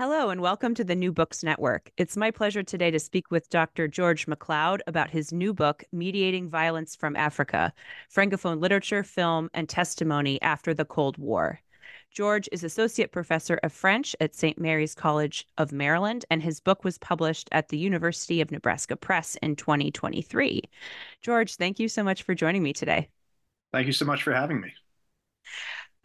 Hello, and welcome to the New Books Network. It's my pleasure today to speak with Dr. George MacLeod about his new book, Mediating Violence from Africa Francophone Literature, Film, and Testimony After the Cold War. George is Associate Professor of French at St. Mary's College of Maryland, and his book was published at the University of Nebraska Press in 2023. George, thank you so much for joining me today. Thank you so much for having me.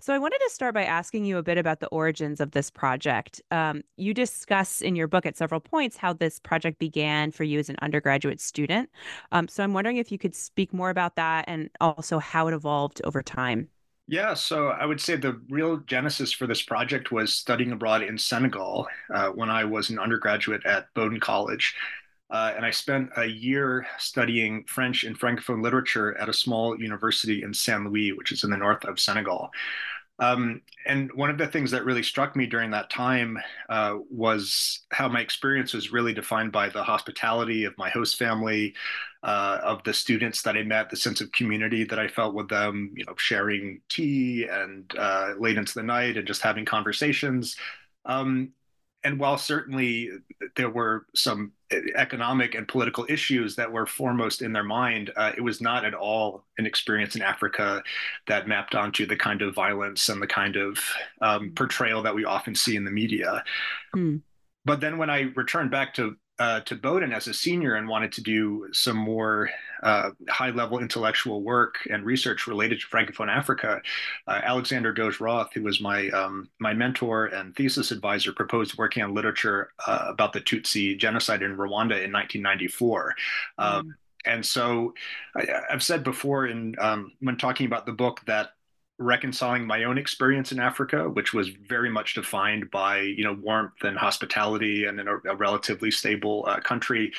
So, I wanted to start by asking you a bit about the origins of this project. Um, you discuss in your book at several points how this project began for you as an undergraduate student. Um, so, I'm wondering if you could speak more about that and also how it evolved over time. Yeah, so I would say the real genesis for this project was studying abroad in Senegal uh, when I was an undergraduate at Bowdoin College. Uh, and I spent a year studying French and Francophone literature at a small university in Saint Louis, which is in the north of Senegal. Um, and one of the things that really struck me during that time uh, was how my experience was really defined by the hospitality of my host family, uh, of the students that I met, the sense of community that I felt with them, you know, sharing tea and uh, late into the night and just having conversations. Um, and while certainly there were some economic and political issues that were foremost in their mind, uh, it was not at all an experience in Africa that mapped onto the kind of violence and the kind of um, portrayal that we often see in the media. Mm. But then when I returned back to uh, to Bowdoin as a senior and wanted to do some more uh, high level intellectual work and research related to Francophone Africa, uh, Alexander Dauge-Roth, who was my um, my mentor and thesis advisor, proposed working on literature uh, about the Tutsi genocide in Rwanda in 1994. Um, mm. And so I, have said before in um, when talking about the book that reconciling my own experience in Africa, which was very much defined by you know warmth and hospitality and in a, a relatively stable uh, country,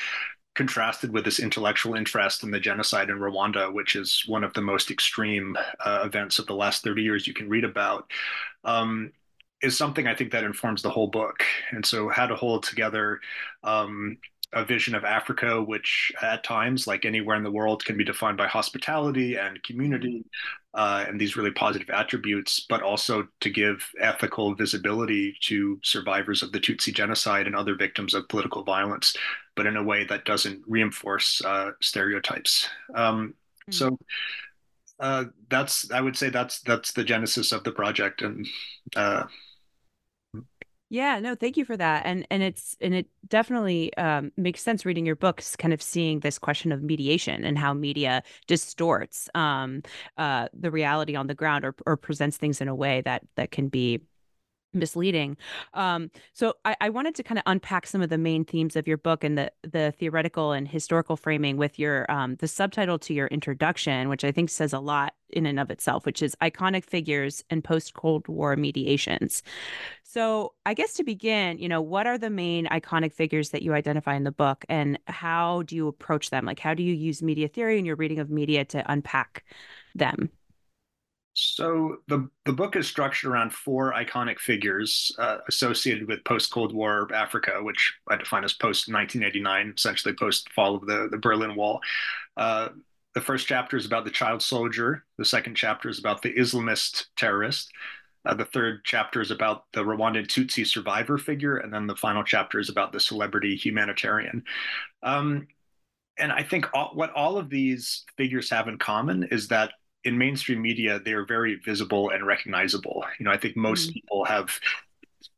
contrasted with this intellectual interest in the genocide in Rwanda, which is one of the most extreme uh, events of the last 30 years you can read about. Um, is something I think that informs the whole book. And so, how to hold together um, a vision of Africa, which at times, like anywhere in the world, can be defined by hospitality and community uh, and these really positive attributes, but also to give ethical visibility to survivors of the Tutsi genocide and other victims of political violence, but in a way that doesn't reinforce uh, stereotypes. Um, mm-hmm. So. Uh, that's I would say that's that's the genesis of the project, and uh, yeah, no, thank you for that. And and it's and it definitely um, makes sense reading your books, kind of seeing this question of mediation and how media distorts um, uh, the reality on the ground or or presents things in a way that that can be misleading. Um, so I, I, wanted to kind of unpack some of the main themes of your book and the the theoretical and historical framing with your um, the subtitle to your introduction, which I think says a lot in and of itself, which is iconic figures and post Cold War mediations. So I guess to begin, you know, what are the main iconic figures that you identify in the book, and how do you approach them? Like, how do you use media theory in your reading of media to unpack them? So the the book is structured around four iconic figures uh, associated with post Cold War Africa, which I define as post 1989, essentially post fall of the the Berlin Wall. Uh, the first chapter is about the child soldier. The second chapter is about the Islamist terrorist. Uh, the third chapter is about the Rwandan Tutsi survivor figure, and then the final chapter is about the celebrity humanitarian. Um, and I think all, what all of these figures have in common is that in mainstream media, they are very visible and recognizable. You know, I think most mm. people have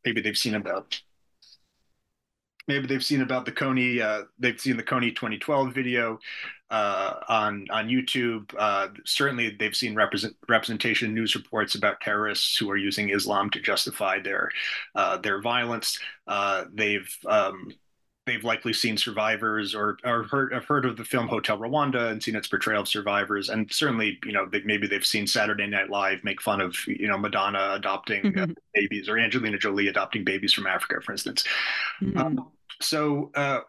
maybe they've seen about maybe they've seen about the Kony uh, they've seen the Kony 2012 video uh, on on YouTube. Uh, certainly, they've seen represent, representation news reports about terrorists who are using Islam to justify their uh, their violence. Uh, they've um, they've likely seen survivors or or heard have heard of the film Hotel Rwanda and seen its portrayal of survivors, and certainly you know they, maybe they've seen Saturday Night Live make fun of you know Madonna adopting uh, mm-hmm. babies or Angelina Jolie adopting babies from Africa, for instance. Mm-hmm. Um, so. Uh,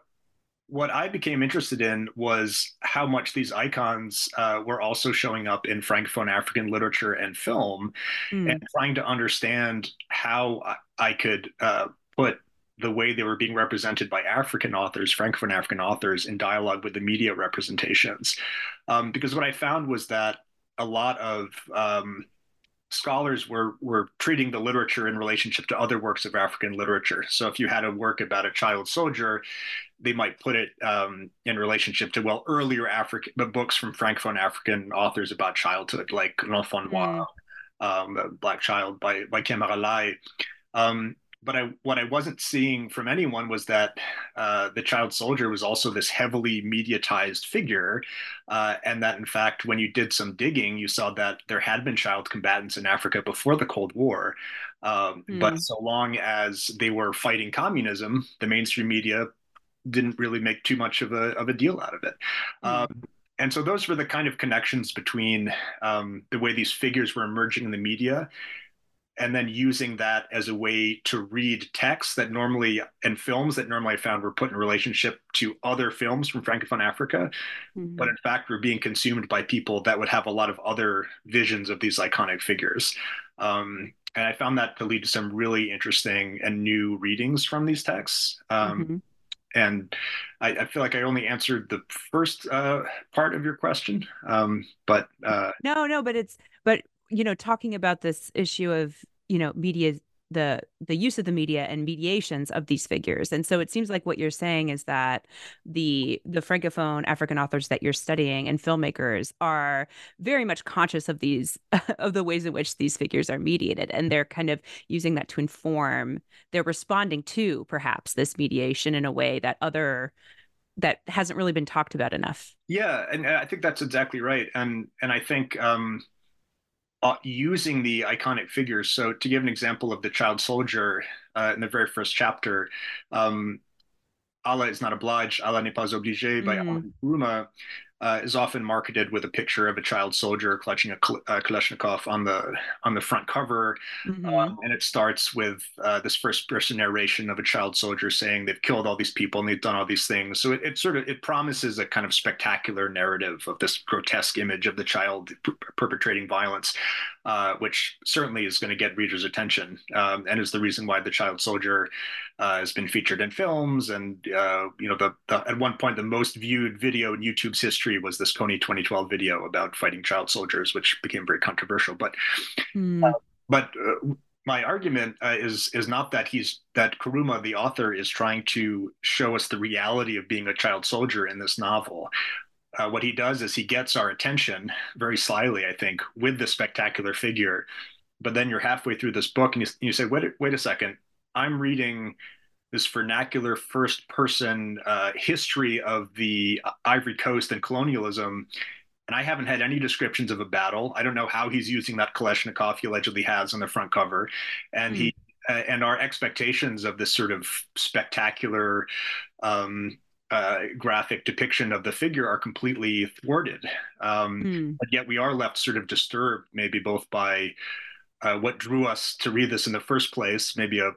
what I became interested in was how much these icons uh, were also showing up in Francophone African literature and film, mm. and trying to understand how I, I could uh, put the way they were being represented by African authors, Francophone African authors, in dialogue with the media representations. Um, because what I found was that a lot of um, scholars were were treating the literature in relationship to other works of African literature. So if you had a work about a child soldier, they might put it um, in relationship to well earlier African books from Francophone African authors about childhood, like L'Enfant Noir, mm. um, Black Child by by Camara Laye. Um, but I, what I wasn't seeing from anyone was that uh, the child soldier was also this heavily mediatized figure, uh, and that in fact, when you did some digging, you saw that there had been child combatants in Africa before the Cold War. Um, mm. But so long as they were fighting communism, the mainstream media didn't really make too much of a of a deal out of it. Mm. Um, and so those were the kind of connections between um, the way these figures were emerging in the media and then using that as a way to read texts that normally and films that normally I found were put in relationship to other films from Francophone Africa, mm-hmm. but in fact were being consumed by people that would have a lot of other visions of these iconic figures. Um, and I found that to lead to some really interesting and new readings from these texts. Um, mm-hmm. And I, I, feel like I only answered the first uh, part of your question, um, but uh, no, no, but it's but you know, talking about this issue of, you know, media the the use of the media and mediations of these figures. And so it seems like what you're saying is that the the francophone african authors that you're studying and filmmakers are very much conscious of these of the ways in which these figures are mediated and they're kind of using that to inform they're responding to perhaps this mediation in a way that other that hasn't really been talked about enough. Yeah and i think that's exactly right. And and i think um uh, using the iconic figures. So, to give an example of the child soldier uh, in the very first chapter, um, Allah is not obliged, Allah n'est pas obligé by mm. Kourouma uh, is often marketed with a picture of a child soldier clutching a, a Kalashnikov on the on the front cover, mm-hmm. um, and it starts with uh, this first person narration of a child soldier saying they've killed all these people and they've done all these things. So it, it sort of it promises a kind of spectacular narrative of this grotesque image of the child per- perpetrating violence, uh, which certainly is going to get readers' attention um, and is the reason why the child soldier uh, has been featured in films and uh, you know the, the, at one point the most viewed video in YouTube's history was this Kony 2012 video about fighting child soldiers, which became very controversial. But mm. but uh, my argument uh, is is not that he's that Kourouma, the author, is trying to show us the reality of being a child soldier in this novel. Uh, what he does is he gets our attention very slyly, I think, with the spectacular figure. But then you're halfway through this book and you, you say, wait, wait a second, I'm reading this vernacular first person uh, history of the Ivory Coast and colonialism. And I haven't had any descriptions of a battle. I don't know how he's using that Kalashnikov he allegedly has on the front cover. And mm. he uh, and our expectations of this sort of spectacular um, uh, graphic depiction of the figure are completely thwarted. Um, mm. But yet we are left sort of disturbed, maybe both by uh, what drew us to read this in the first place, maybe a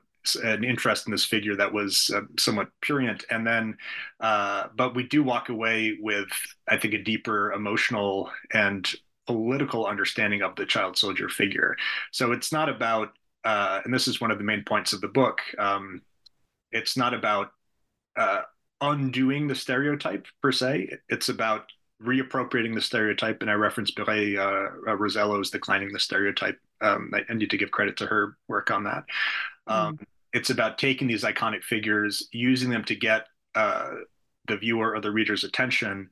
an interest in this figure that was uh, somewhat purient and then uh, but we do walk away with i think a deeper emotional and political understanding of the child soldier figure. So it's not about, uh, and this is one of the main points of the book. Um, it's not about uh, undoing the stereotype per se. It's about reappropriating the stereotype. And I reference Mireille uh, uh, Rosello's Declining the Stereotype. Um, I, need to give credit to her work on that. Mm. Um, it's about taking these iconic figures, using them to get uh, the viewer or the reader's attention,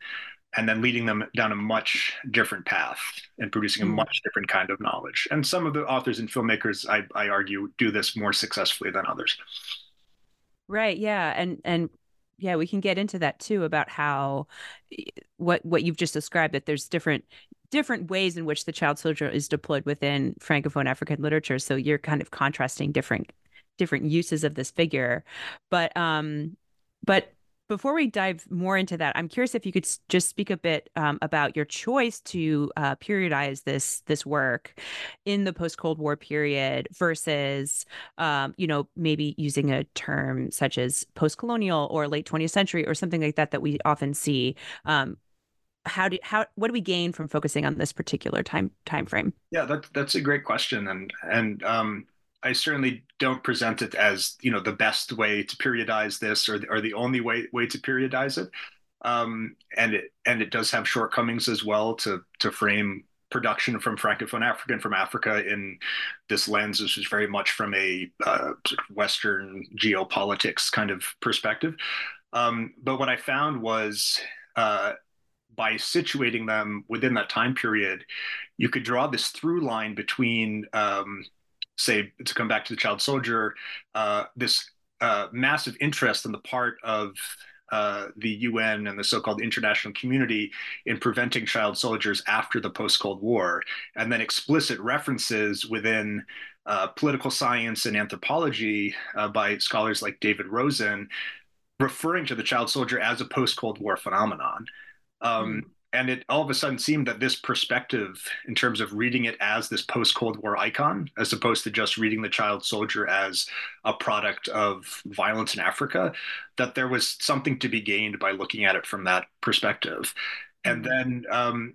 and then leading them down a much different path and producing a mm. much different kind of knowledge. And some of the authors and filmmakers, I, I argue, do this more successfully than others. Right. Yeah. And and yeah, we can get into that too about how what what you've just described that there's different different ways in which the child soldier is deployed within francophone African literature. So you're kind of contrasting different different uses of this figure. But um but before we dive more into that, I'm curious if you could just speak a bit um, about your choice to uh, periodize this this work in the post Cold War period versus, um, you know, maybe using a term such as post colonial or late 20th century or something like that that we often see. Um, how do how what do we gain from focusing on this particular time time frame? Yeah, that's that's a great question, and and um, I certainly don't present it as you know the best way to periodize this or the, or the only way way to periodize it. Um, and it and it does have shortcomings as well to to frame production from francophone African from Africa in this lens, which is very much from a uh, sort of Western geopolitics kind of perspective. Um, but what I found was uh, by situating them within that time period, you could draw this through line between um, say to come back to the child soldier, uh, this uh, massive interest on the part of uh, the UN and the so-called international community in preventing child soldiers after the post-Cold War, and then explicit references within uh, political science and anthropology uh, by scholars like David Rosen, referring to the child soldier as a post-Cold War phenomenon. Um, mm and it all of a sudden seemed that this perspective in terms of reading it as this post-cold war icon as opposed to just reading the child soldier as a product of violence in africa that there was something to be gained by looking at it from that perspective and mm-hmm. then um,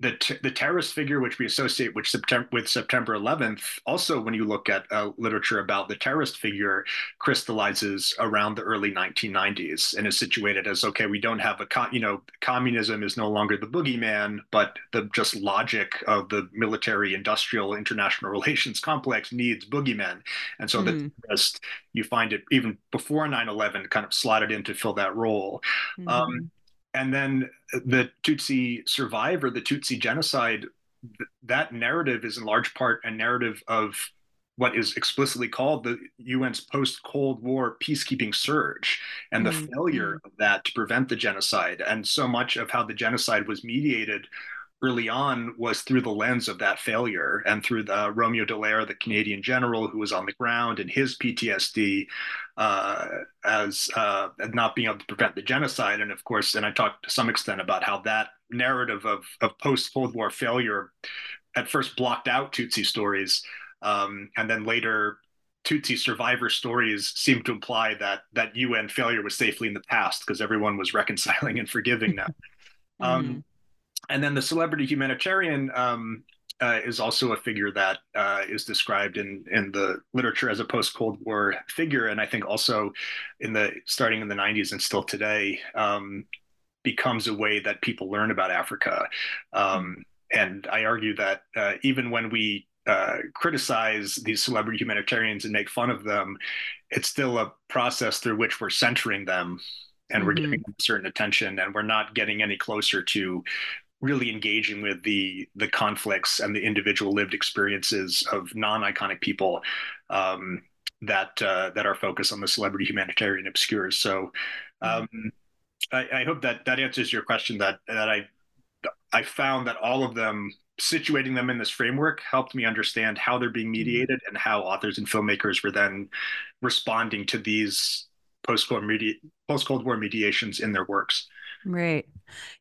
the t- the terrorist figure which we associate with September with September 11th also when you look at uh, literature about the terrorist figure crystallizes around the early 1990s and is situated as okay we don't have a you know communism is no longer the boogeyman but the just logic of the military industrial international relations complex needs boogeymen and so mm. just you find it even before 9/11 kind of slotted in to fill that role mm. um, and then the Tutsi survivor, the Tutsi genocide, that narrative is in large part a narrative of what is explicitly called the UN's post Cold War peacekeeping surge and the mm-hmm. failure of that to prevent the genocide. And so much of how the genocide was mediated early on was through the lens of that failure and through the Romeo Dallaire, the Canadian general who was on the ground and his PTSD uh, as uh, not being able to prevent the genocide. And of course, and I talked to some extent about how that narrative of, of post Cold War failure at first blocked out Tutsi stories. Um, and then later Tutsi survivor stories seem to imply that that UN failure was safely in the past because everyone was reconciling and forgiving now. mm. um, and then the celebrity humanitarian um, uh, is also a figure that uh, is described in in the literature as a post Cold War figure, and I think also in the starting in the '90s and still today um, becomes a way that people learn about Africa. Um, and I argue that uh, even when we uh, criticize these celebrity humanitarians and make fun of them, it's still a process through which we're centering them and mm-hmm. we're giving them certain attention and we're not getting any closer to really engaging with the the conflicts and the individual lived experiences of non-iconic people um, that uh, that are focused on the celebrity humanitarian obscures. So um, I, I, hope that that answers your question. That that I I found that all of them situating them in this framework helped me understand how they're being mediated and how authors and filmmakers were then responding to these post-cold media post-cold war mediations in their works. Right.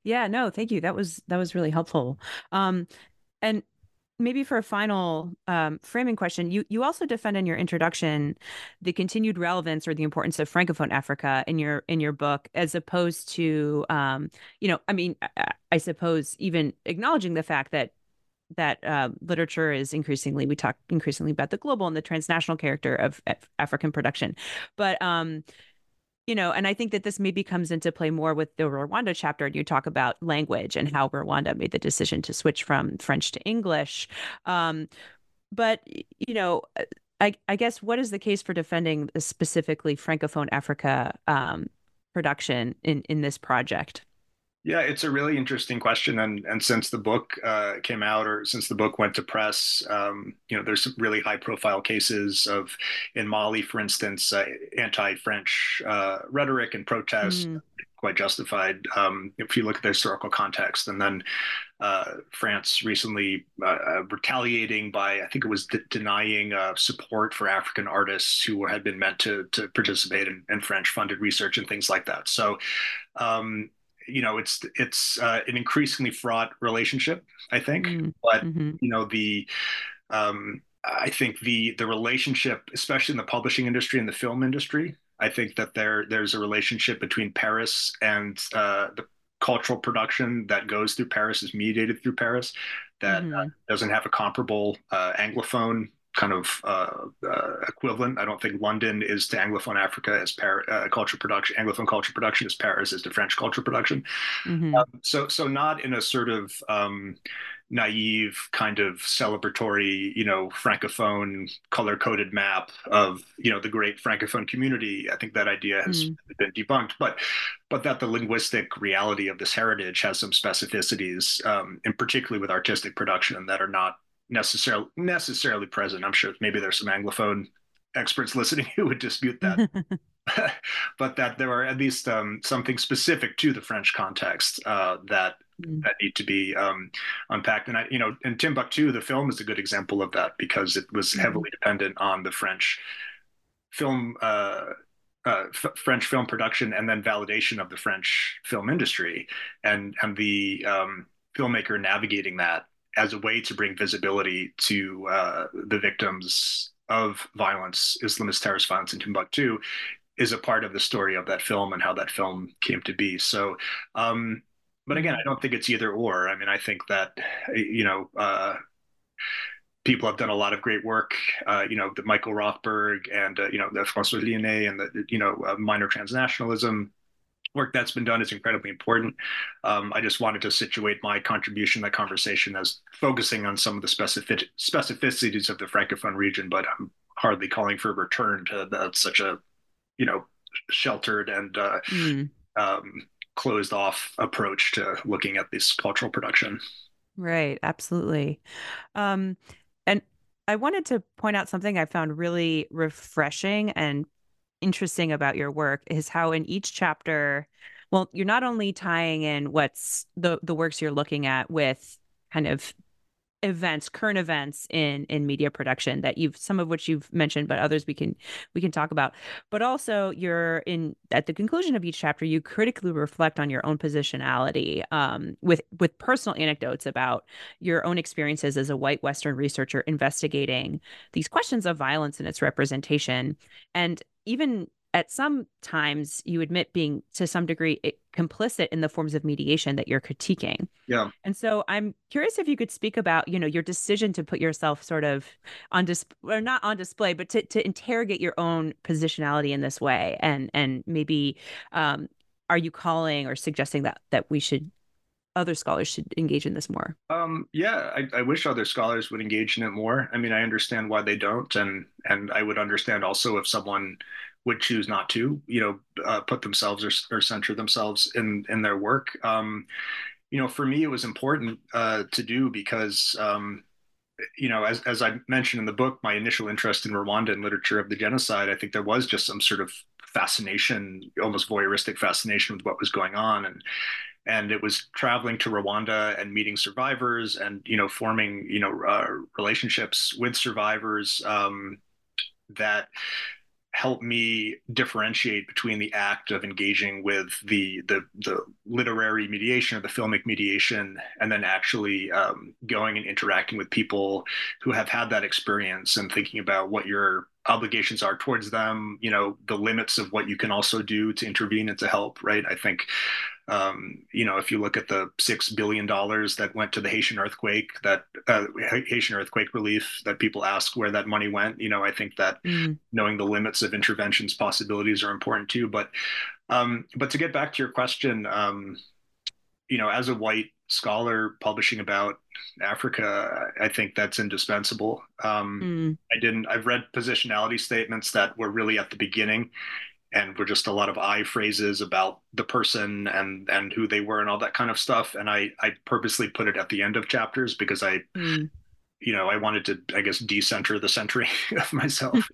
Yeah, no, thank you. That was that was really helpful. Um and maybe for a final um, framing question, you you also defend in your introduction the continued relevance or the importance of francophone Africa in your in your book, as opposed to um, you know, I mean, I, I, suppose even acknowledging the fact that that uh, literature is increasingly we talk increasingly about the global and the transnational character of, of African production, but um, you know, and I think that this maybe comes into play more with the Rwanda chapter. And you talk about language and how Rwanda made the decision to switch from French to English. Um, but, you know, I, I, guess what is the case for defending specifically Francophone Africa um, production in, in this project? Yeah, it's a really interesting question, and and since the book uh, came out, or since the book went to press, um, you know, there's some really high-profile cases of, in Mali, for instance, uh, anti-French uh, rhetoric and protest, mm. quite justified. Um, if you look at the historical context, and then uh, France recently uh, uh, retaliating by, I think it was de- denying support for African artists who had been meant to to participate in, in French-funded research and things like that. So. Um, you know it's it's uh, an increasingly fraught relationship i think mm-hmm. but mm-hmm. you know the um, i think the the relationship especially in the publishing industry and the film industry i think that there there's a relationship between paris and uh, the cultural production that goes through paris is mediated through paris that mm-hmm. uh, doesn't have a comparable uh, anglophone kind of uh, uh, equivalent. I don't think London is to Anglophone Africa as Paris, uh, culture production. Anglophone culture production as Paris is to French culture production. Mm-hmm. Um, so, so not in a sort of um, naive kind of celebratory, you know, francophone color coded map of you know the great francophone community. I think that idea has mm. been debunked, but but that the linguistic reality of this heritage has some specificities, um, and particularly with artistic production that are not necessarily necessarily present. I'm sure maybe there's some Anglophone experts listening who would dispute that. but that there are at least um, something specific to the French context uh, that mm. that need to be um, unpacked. And I, you know, in Timbuktu, the film is a good example of that because it was mm. heavily dependent on the French film. Uh, uh, f- French film production and then validation of the French film industry, and and the um, filmmaker navigating that as a way to bring visibility to uh, the victims of violence, Islamist terrorist violence in Timbuktu, is a part of the story of that film and how that film came to be. So, um, but again, I don't think it's either or. I mean, I think that you know. Uh, people have done a lot of great work. Uh, you know, the Michael Rothberg and uh, you know the Françoise Lionnet and the you know uh, minor transnationalism work that's been done is incredibly important. Um, I just wanted to situate my contribution to that conversation as focusing on some of the specific specificities of the francophone region, but I'm hardly calling for a return to that such a, you know, sheltered and uh, mm. um, closed off approach to looking at this cultural production. Right. Absolutely. Um, and I wanted to point out something I found really refreshing and interesting about your work is how in each chapter, well, you're not only tying in what's the the works you're looking at with kind of events current events in in media production that you've some of which you've mentioned but others we can we can talk about. But also you're in at the conclusion of each chapter you critically reflect on your own positionality um, with with personal anecdotes about your own experiences as a white western researcher investigating these questions of violence and its representation. And even at some times you admit being to some degree complicit in the forms of mediation that you're critiquing. Yeah. And so i'm curious if you could speak about you know your decision to put yourself sort of on display or not on display but to, to interrogate your own positionality in this way. And and maybe um, are you calling or suggesting that that we should other scholars should engage in this more? Um, yeah, I, I, wish other scholars would engage in it more. I mean, I understand why they don't, and and I would understand also if someone would choose not to, you know, uh, put themselves or, or center themselves in in their work. Um, you know, for me, it was important uh, to do because. Um, you know, as, as I mentioned in the book, my initial interest in Rwanda and literature of the genocide, I think there was just some sort of fascination, almost voyeuristic fascination with what was going on. And and it was traveling to Rwanda and meeting survivors and you know forming you know uh, relationships with survivors um, that helped me differentiate between the act of engaging with the the, the literary mediation or the filmic mediation, and then actually um, going and interacting with people who have had that experience and thinking about what your obligations are towards them. You know, the limits of what you can also do to intervene and to help. Right. I think um, you know, if you look at the six billion dollars that went to the Haitian earthquake, that uh, Haitian earthquake relief, that people ask where that money went, you know, I think that mm. knowing the limits of interventions possibilities are important too. But um, but to get back to your question, um, you know, as a white scholar publishing about Africa, I think that's indispensable. Um, mm. I didn't. I've read positionality statements that were really at the beginning and were just a lot of I phrases about the person and and who they were and all that kind of stuff. And I I purposely put it at the end of chapters because I, mm. you know, I wanted to I guess decenter the century of myself.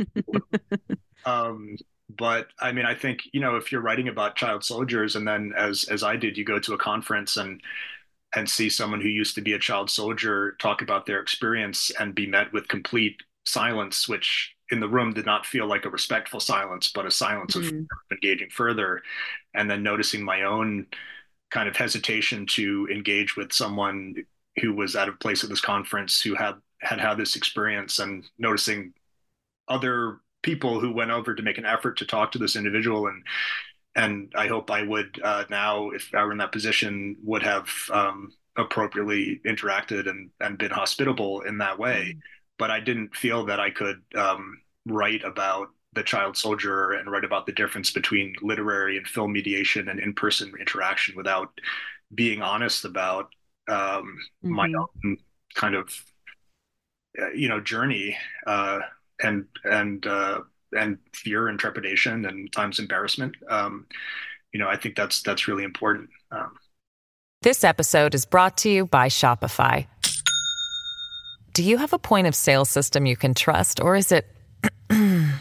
um, but I mean, I think you know if you're writing about child soldiers and then as as I did, you go to a conference and and see someone who used to be a child soldier talk about their experience and be met with complete silence, which in the room did not feel like a respectful silence, but a silence mm. of engaging further. And then noticing my own kind of hesitation to engage with someone who was out of place at this conference who had had had this experience and noticing other people who went over to make an effort to talk to this individual and and I hope I would uh, now, if I were in that position, would have um, appropriately interacted and and been hospitable in that way. Mm but I didn't feel that I could um, write about the child soldier and write about the difference between literary and film mediation and in-person interaction without being honest about um, mm-hmm. my own kind of uh, you know journey uh, and and uh, and fear and trepidation and times embarrassment. Um, you know, I think that's that's really important. Um, this episode is brought to you by Shopify. Do you have a point of sale system you can trust, or is it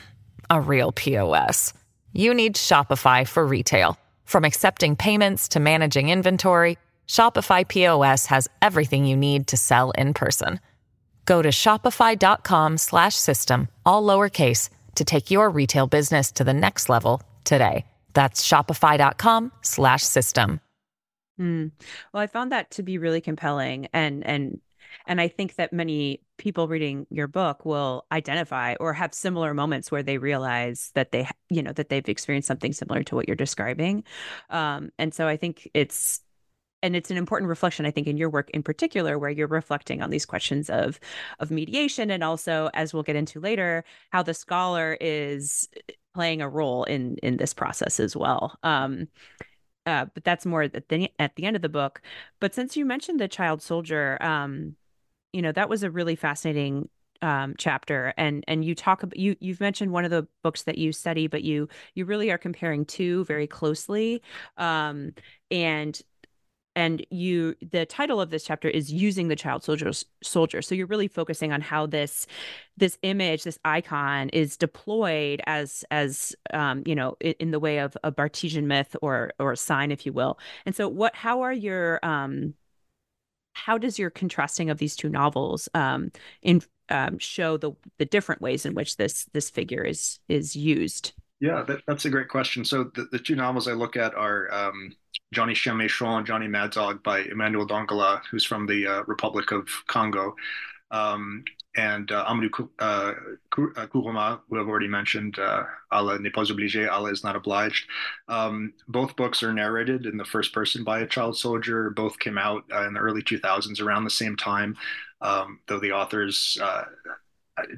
a real POS? You need Shopify for retail. From accepting payments to managing inventory, Shopify POS has everything you need to sell in person. Go to shopify.com/system all lowercase to take your retail business to the next level today. That's shopify.com slash system. Mm. Well, I found that to be really compelling and and and I think that many people reading your book will identify or have similar moments where they realize that they, you know, that they've experienced something similar to what you're describing. Um, and so I think it's, and it's an important reflection i think in your work in particular where you're reflecting on these questions of of mediation and also as we'll get into later how the scholar is playing a role in in this process as well. Um uh, but that's more at the, at the end of the book. But since you mentioned the child soldier um you know that was a really fascinating um, chapter. And and you talk about you you've mentioned one of the books that you study but you you really are comparing two very closely. Um, and and you the title of this chapter is using the child soldier soldier so you're really focusing on how this this image this icon is deployed as as um, you know in, in, the way of a Barthesian myth or or a sign if you will and so what how are your um how does your contrasting of these two novels um, in um, show the the different ways in which this this figure is is used? Yeah, that, that's a great question. So the, the two novels I look at are um, Johnny and Johnny Mad Dog by Emmanuel Dongala, who's from the uh, Republic of Congo. Um, and uh, Amadou uh, Kourouma, who I've already mentioned, uh, Allah n'est pas obligé, Allah is not obliged. Um, both books are narrated in the first person by a child soldier. Both came out uh, in the early 2000s around the same time, um, though the authors uh,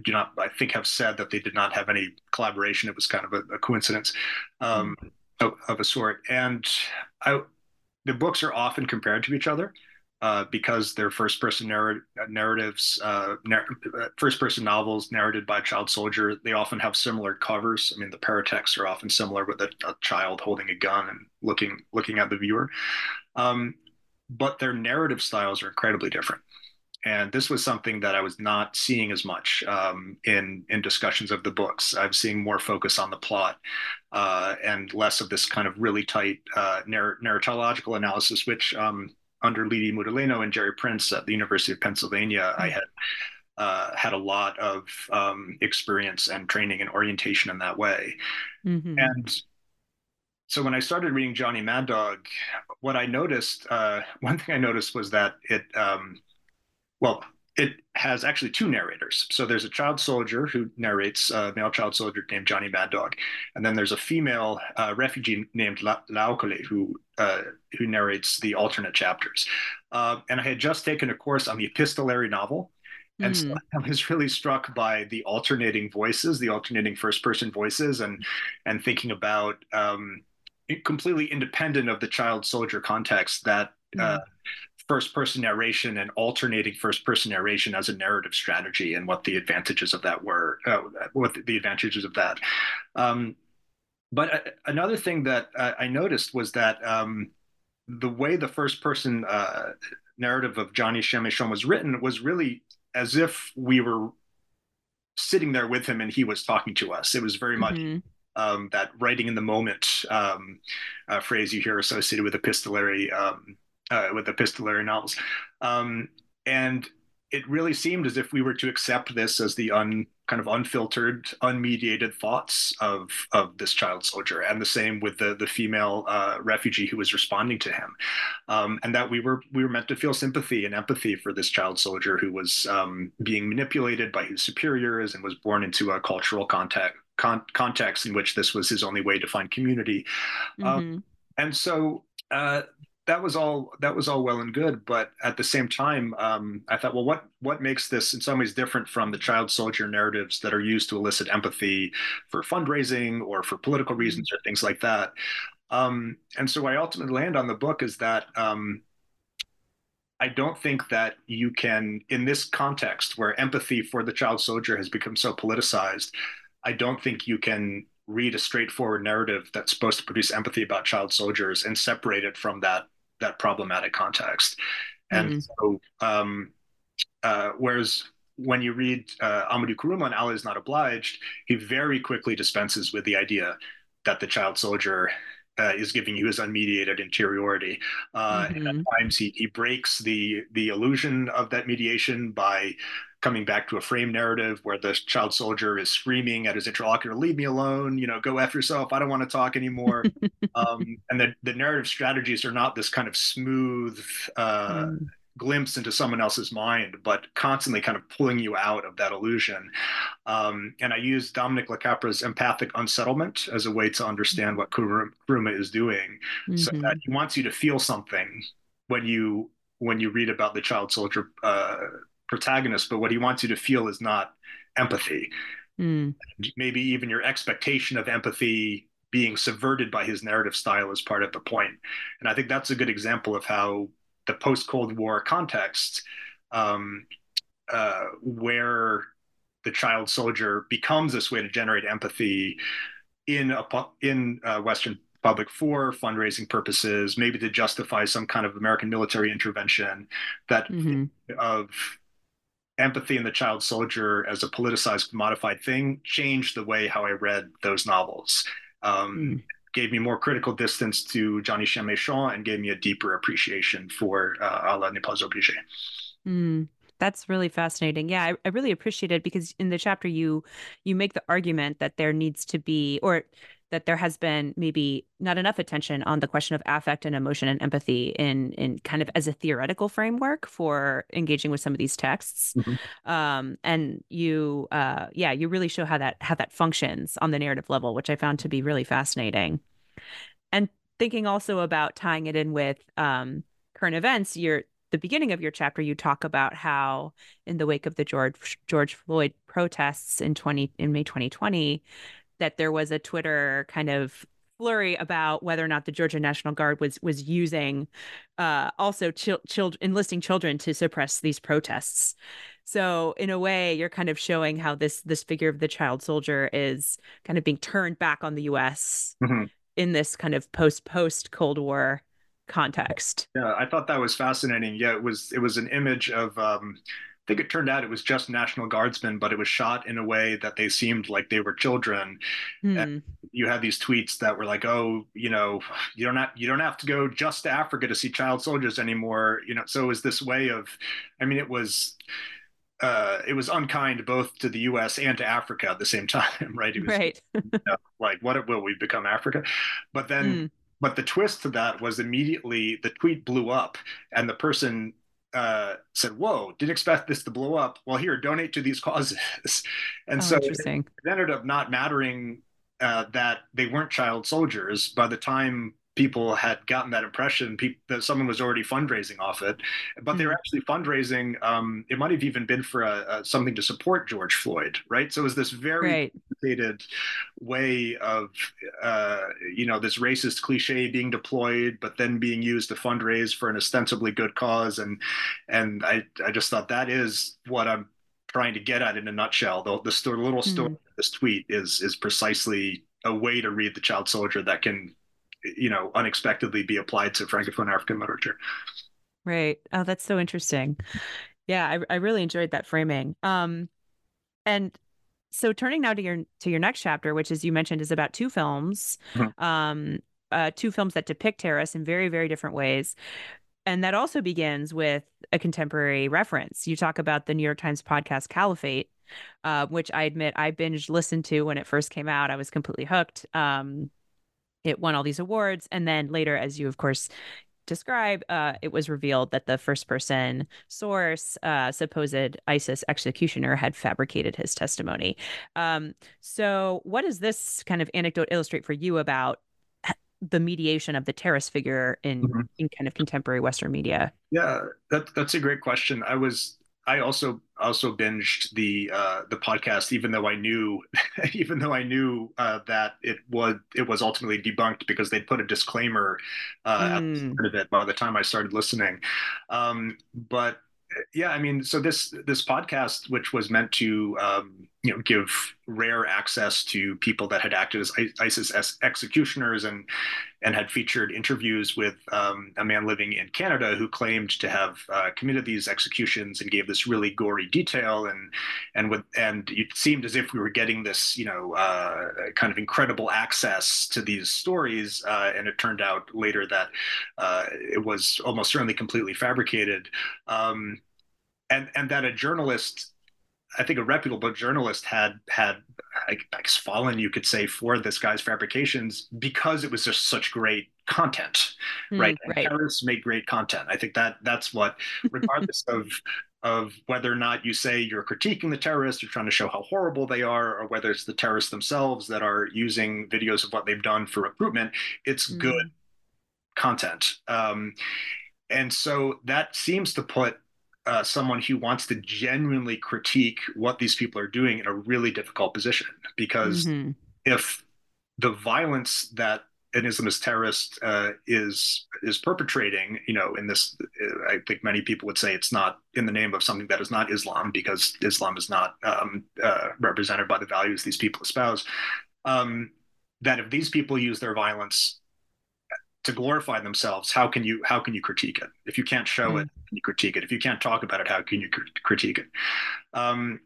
do not, I think, have said that they did not have any collaboration. It was kind of a, a coincidence mm-hmm. Of, a sort. And I, the books are often compared to each other uh, because they're first person narr- narratives, uh, narr- first person novels narrated by a child soldier. They often have similar covers. I mean, the paratexts are often similar with a, a child holding a gun and looking looking at the viewer. Um, but their narrative styles are incredibly different. And this was something that I was not seeing as much um, in in discussions of the books. I'm seeing more focus on the plot uh, and less of this kind of really tight uh, narr- narratological analysis, which um, under Lydie Moudileno and Jerry Prince at the University of Pennsylvania, I hmm. had uh, had a lot of um, experience and training and orientation in that way. Mm-hmm. And so when I started reading Johnny Mad Dog, what I noticed, uh, one thing I noticed was that it, um, well, it has actually two narrators. So there's a child soldier who narrates, a male child soldier named Johnny Mad Dog, and then there's a female uh, refugee named La- Laokole who uh, who narrates the alternate chapters. Uh, and I had just taken a course on the epistolary novel, and so hmm. I was really struck by the alternating voices, the alternating first person voices, and and thinking about um, completely independent of the child soldier context that uh, mm. First person narration and alternating first person narration as a narrative strategy and what the advantages of that were, uh, what the advantages of that. Um, but uh, another thing that uh, I noticed was that um, the way the first person uh, narrative of Johnny Chien was written was really as if we were sitting there with him and he was talking to us. It was very mm-hmm. much um, that writing in the moment um, uh, phrase you hear associated with epistolary um, uh, with epistolary novels, um, and it really seemed as if we were to accept this as the un kind of unfiltered, unmediated thoughts of of this child soldier, and the same with the the female uh, refugee who was responding to him, um, and that we were we were meant to feel sympathy and empathy for this child soldier who was um, being manipulated by his superiors and was born into a cultural context con- context in which this was his only way to find community. Um, mm-hmm. Um, and so uh, that was all that was all well and good, but at the same time, um, I thought, well, what what makes this in some ways different from the child soldier narratives that are used to elicit empathy for fundraising or for political mm-hmm. reasons or things like that? Um, and so, I ultimately land on the book is that um, I don't think that you can, in this context where empathy for the child soldier has become so politicized, I don't think you can read a straightforward narrative that's supposed to produce empathy about child soldiers and separate it from that that problematic context. And mm-hmm. so, um, uh, whereas when you read uh, Amadou Kourouma and Allah is not obliged, he very quickly dispenses with the idea that the child soldier uh, is giving you his unmediated interiority. Uh, mm-hmm. And at times he, he breaks the the illusion of that mediation by coming back to a frame narrative where the child soldier is screaming at his interlocutor, "Leave me alone! You know, go after yourself! I don't want to talk anymore." um, and the the narrative strategies are not this kind of smooth. Uh, mm. Glimpse into someone else's mind, but constantly kind of pulling you out of that illusion. Um, and I use Dominick LaCapra's empathic unsettlement as a way to understand what Kourouma is doing, mm-hmm. so that he wants you to feel something when you when you read about the child soldier uh, protagonist, but what he wants you to feel is not empathy. Mm. Maybe even your expectation of empathy being subverted by his narrative style is part of the point. And I think that's a good example of how the post Cold War context, um, uh, where the child soldier becomes this way to generate empathy in a in uh, Western public for fundraising purposes, maybe to justify some kind of American military intervention that mm-hmm. of empathy in the child soldier as a politicized commodified thing changed the way how i read those novels um, mm. Gave me more critical distance to johnny chien méchant and gave me a deeper appreciation for uh, pas obligé mm. That's really fascinating. Yeah, I, I really appreciate it because in the chapter you you make the argument that there needs to be or that there has been maybe not enough attention on the question of affect and emotion and empathy in in kind of as a theoretical framework for engaging with some of these texts mm-hmm. um, and you uh, yeah you really show how that how that functions on the narrative level which i found to be really fascinating and thinking also about tying it in with um, current events you're the beginning of your chapter you talk about how in the wake of the george george floyd protests in 20 in may 2020 that there was a Twitter kind of flurry about whether or not the Georgia National Guard was was using uh, also children enlisting children to suppress these protests. So in a way, you're kind of showing how this this figure of the child soldier is kind of being turned back on the U.S. Mm-hmm. in this kind of post post Cold War context. Yeah, I thought that was fascinating. Yeah, it was it was an image of um, think it turned out it was just National Guardsmen, but it was shot in a way that they seemed like they were children. Mm. you had these tweets that were like, "Oh, you know, you don't have you don't have to go just to Africa to see child soldiers anymore." You know, so it was this way of, I mean, it was. uh, it was unkind both to the U.S. and to Africa at the same time, right? It was, right. you know, like, what will we become Africa? But then, mm. but the twist to that was immediately the tweet blew up, and the person uh, said, "Whoa, didn't expect this to blow up." Well, here, donate to these causes, and oh, so it, it ended up not mattering uh, that they weren't child soldiers. By the time people had gotten that impression people, that someone was already fundraising off it but they were hmm. actually fundraising um, it might have even been for a, a, something to support george floyd right so it was this very right. complicated way of uh, you know this racist cliche being deployed but then being used to fundraise for an ostensibly good cause and and i i just thought that is what i'm trying to get at in a nutshell the, the story, little story mm. this tweet is is precisely a way to read the child soldier that can you know unexpectedly be applied to francophone african literature. Right. Oh that's so interesting. Yeah i, I really enjoyed that framing. Um and so turning now to your to your next chapter which as you mentioned is about two films mm-hmm. um uh, two films that depict terrorists in very very different ways. And that also begins with a contemporary reference. You talk about the new york times podcast caliphate uh, which i admit i binge listened to when it first came out. I was completely hooked. Um, it won all these awards. And then later, as you, of course, describe, uh, it was revealed that the first person source, uh, supposed ISIS executioner, had fabricated his testimony. Um, so, what does this kind of anecdote illustrate for you about the mediation of the terrorist figure in, mm-hmm. in kind of contemporary Western media? Yeah, that, that's a great question. I was I also also binged the uh, the podcast, even though I knew, even though I knew uh, that it was it was ultimately debunked because they put a disclaimer uh, mm. at the end of it by the time I started listening. Um, but yeah, I mean, so this this podcast, which was meant to um, you know give rare access to people that had acted as ISIS executioners and and had featured interviews with um, a man living in Canada who claimed to have uh, committed these executions and gave this really gory detail and and with and it seemed as if we were getting this you know uh, kind of incredible access to these stories uh, and it turned out later that uh, it was almost certainly completely fabricated. Um, and and that a journalist I think a reputable journalist had had I, guess fallen, you could say, for this guy's fabrications because it was just such great content, mm, right? right. terrorists make great content. I think that that's what, regardless of of whether or not you say you're critiquing the terrorists, you're trying to show how horrible they are, or whether it's the terrorists themselves that are using videos of what they've done for recruitment, it's mm. good content. Um, and so that seems to put uh, someone who wants to genuinely critique what these people are doing in a really difficult position because mm-hmm. if the violence that an Islamist terrorist uh, is is perpetrating, you know, in this, I think many people would say it's not in the name of something that is not Islam because Islam is not um, uh, represented by the values these people espouse. Um, that if these people use their violence to glorify themselves how can you how can you critique it if you can't show mm. it can you critique it if you can't talk about it how can you critique it um,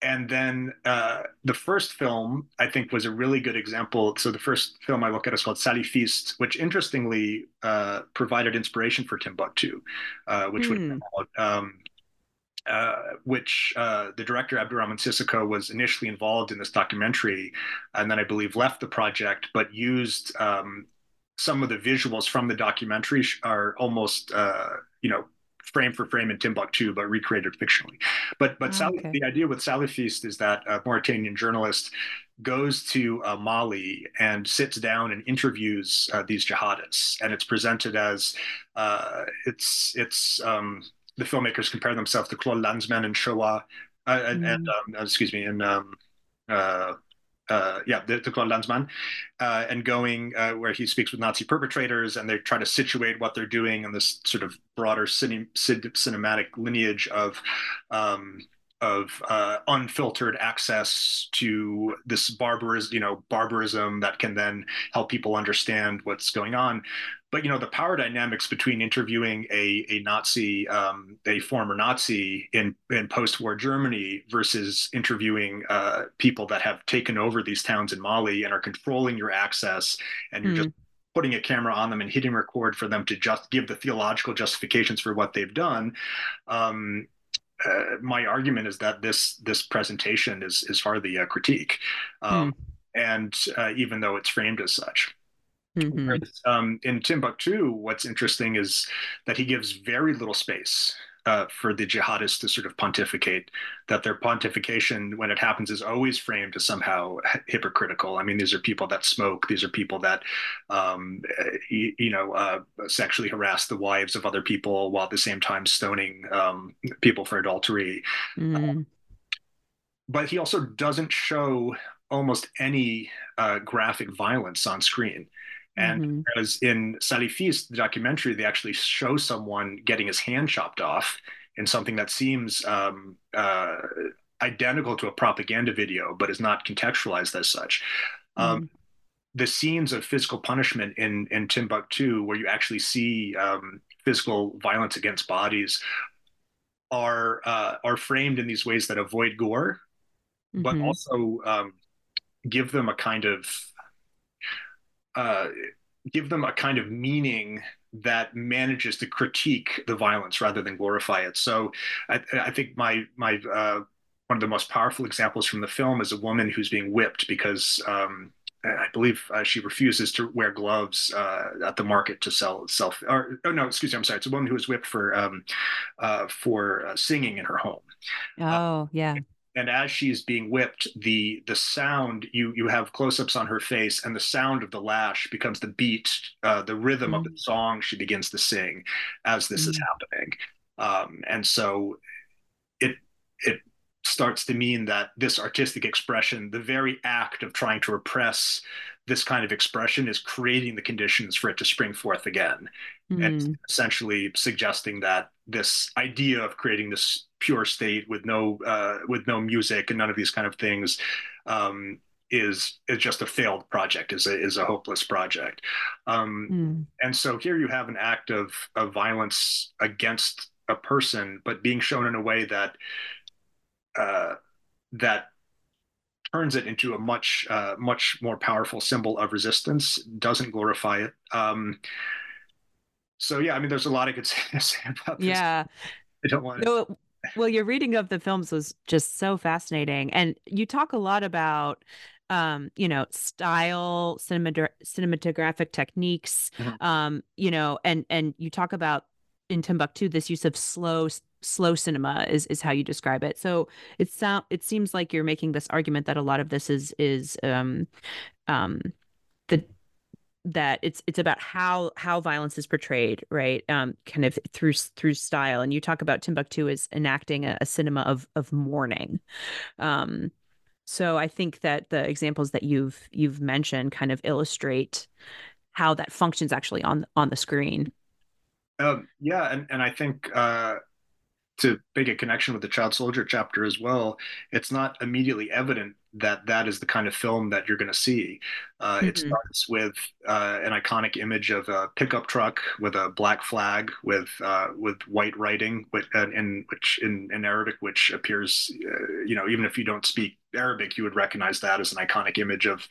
and then uh, the first film i think was a really good example so the first film i look at is called salafiste which interestingly uh, provided inspiration for timbuktu uh, which mm. would um, uh, which uh, the director Abderrahmane Sissako was initially involved in this documentary, and then I believe left the project, but used um, some of the visuals from the documentary are almost uh, you know frame for frame in Timbuktu, but recreated fictionally. But but oh, okay. the idea with Salafiste is that a Mauritanian journalist goes to uh, Mali and sits down and interviews uh, these jihadists, and it's presented as uh, it's it's um, the filmmakers compare themselves to Claude Lanzmann and Shoah, uh, and, and um, excuse me, and um, uh, yeah, the, the Claude Lanzmann, uh, and going uh, where he speaks with Nazi perpetrators, and they try to situate what they're doing in this sort of broader cine, cinematic lineage of um, of uh, unfiltered access to this barbarism, you know, barbarism that can then help people understand what's going on but you know the power dynamics between interviewing a, a Nazi, um, a former Nazi in, in post-war Germany versus interviewing uh, people that have taken over these towns in Mali and are controlling your access, and you're mm. just putting a camera on them and hitting record for them to just give the theological justifications for what they've done. Um, uh, my argument is that this this presentation is is hardly a critique, um, mm. and uh, even though it's framed as such. Mm-hmm. Um, in Timbuktu, what's interesting is that he gives very little space uh, for the jihadists to sort of pontificate, that their pontification, when it happens, is always framed as somehow hypocritical. I mean, these are people that smoke, these are people that, um, you, you, know, uh, sexually harass the wives of other people while at the same time stoning um, people for adultery. Mm. but he also doesn't show almost any uh, graphic violence on screen. And mm-hmm. whereas in Salafiste, the documentary, they actually show someone getting his hand chopped off in something that seems um, uh, identical to a propaganda video, but is not contextualized as such. Um, mm-hmm. Um, the scenes of physical punishment in, in Timbuktu, where you actually see um, physical violence against bodies, are uh, are framed in these ways that avoid gore, mm-hmm. but also um, give them a kind of uh, give them a kind of meaning that manages to critique the violence rather than glorify it. So I, I think my my uh, one of the most powerful examples from the film is a woman who's being whipped because um, I believe uh, she refuses to wear gloves uh, at the market to sell self. Or oh no, excuse me, I'm sorry. It's a woman who was whipped for um, uh, for uh, singing in her home. Oh yeah and as she's being whipped the the sound you you have close-ups on her face and the sound of the lash becomes the beat uh, the rhythm mm. of the mm. song she begins to sing as this mm. is happening um, and so it it starts to mean that this artistic expression the very act of trying to repress this kind of expression is creating the conditions for it to spring forth again mm. and essentially suggesting that this idea of creating this pure state with no uh, with no music and none of these kind of things um, is is just a failed project is a is a hopeless project um, mm. and so here you have an act of of violence against a person but being shown in a way that uh, that turns it into a much uh, much more powerful symbol of resistance doesn't glorify it. Um, so yeah i mean there's a lot i could say, say about this. Yeah. I don't want to no, well your reading of the films was just so fascinating and you talk a lot about um, you know, style, cinematographic techniques, mm-hmm. um, you know, and and you talk about in Timbuktu this use of slow slow cinema is is how you describe it. So it sound it seems like you're making this argument that a lot of this is is um um the that it's it's about how how violence is portrayed right? Um kind of through through style. And you talk about timbuktu as enacting a, a cinema of of mourning. Um so i think that the examples that you've you've mentioned kind of illustrate how that functions actually on on the screen um yeah and and i think uh to make a connection with the child soldier chapter as well it's not immediately evident that that is the kind of film that you're going to see. Uh, mm-hmm. It starts with uh, an iconic image of a pickup truck with a black flag with uh, with white writing, with, in which in, in Arabic, which appears, uh, you know, even if you don't speak Arabic, you would recognize that as an iconic image of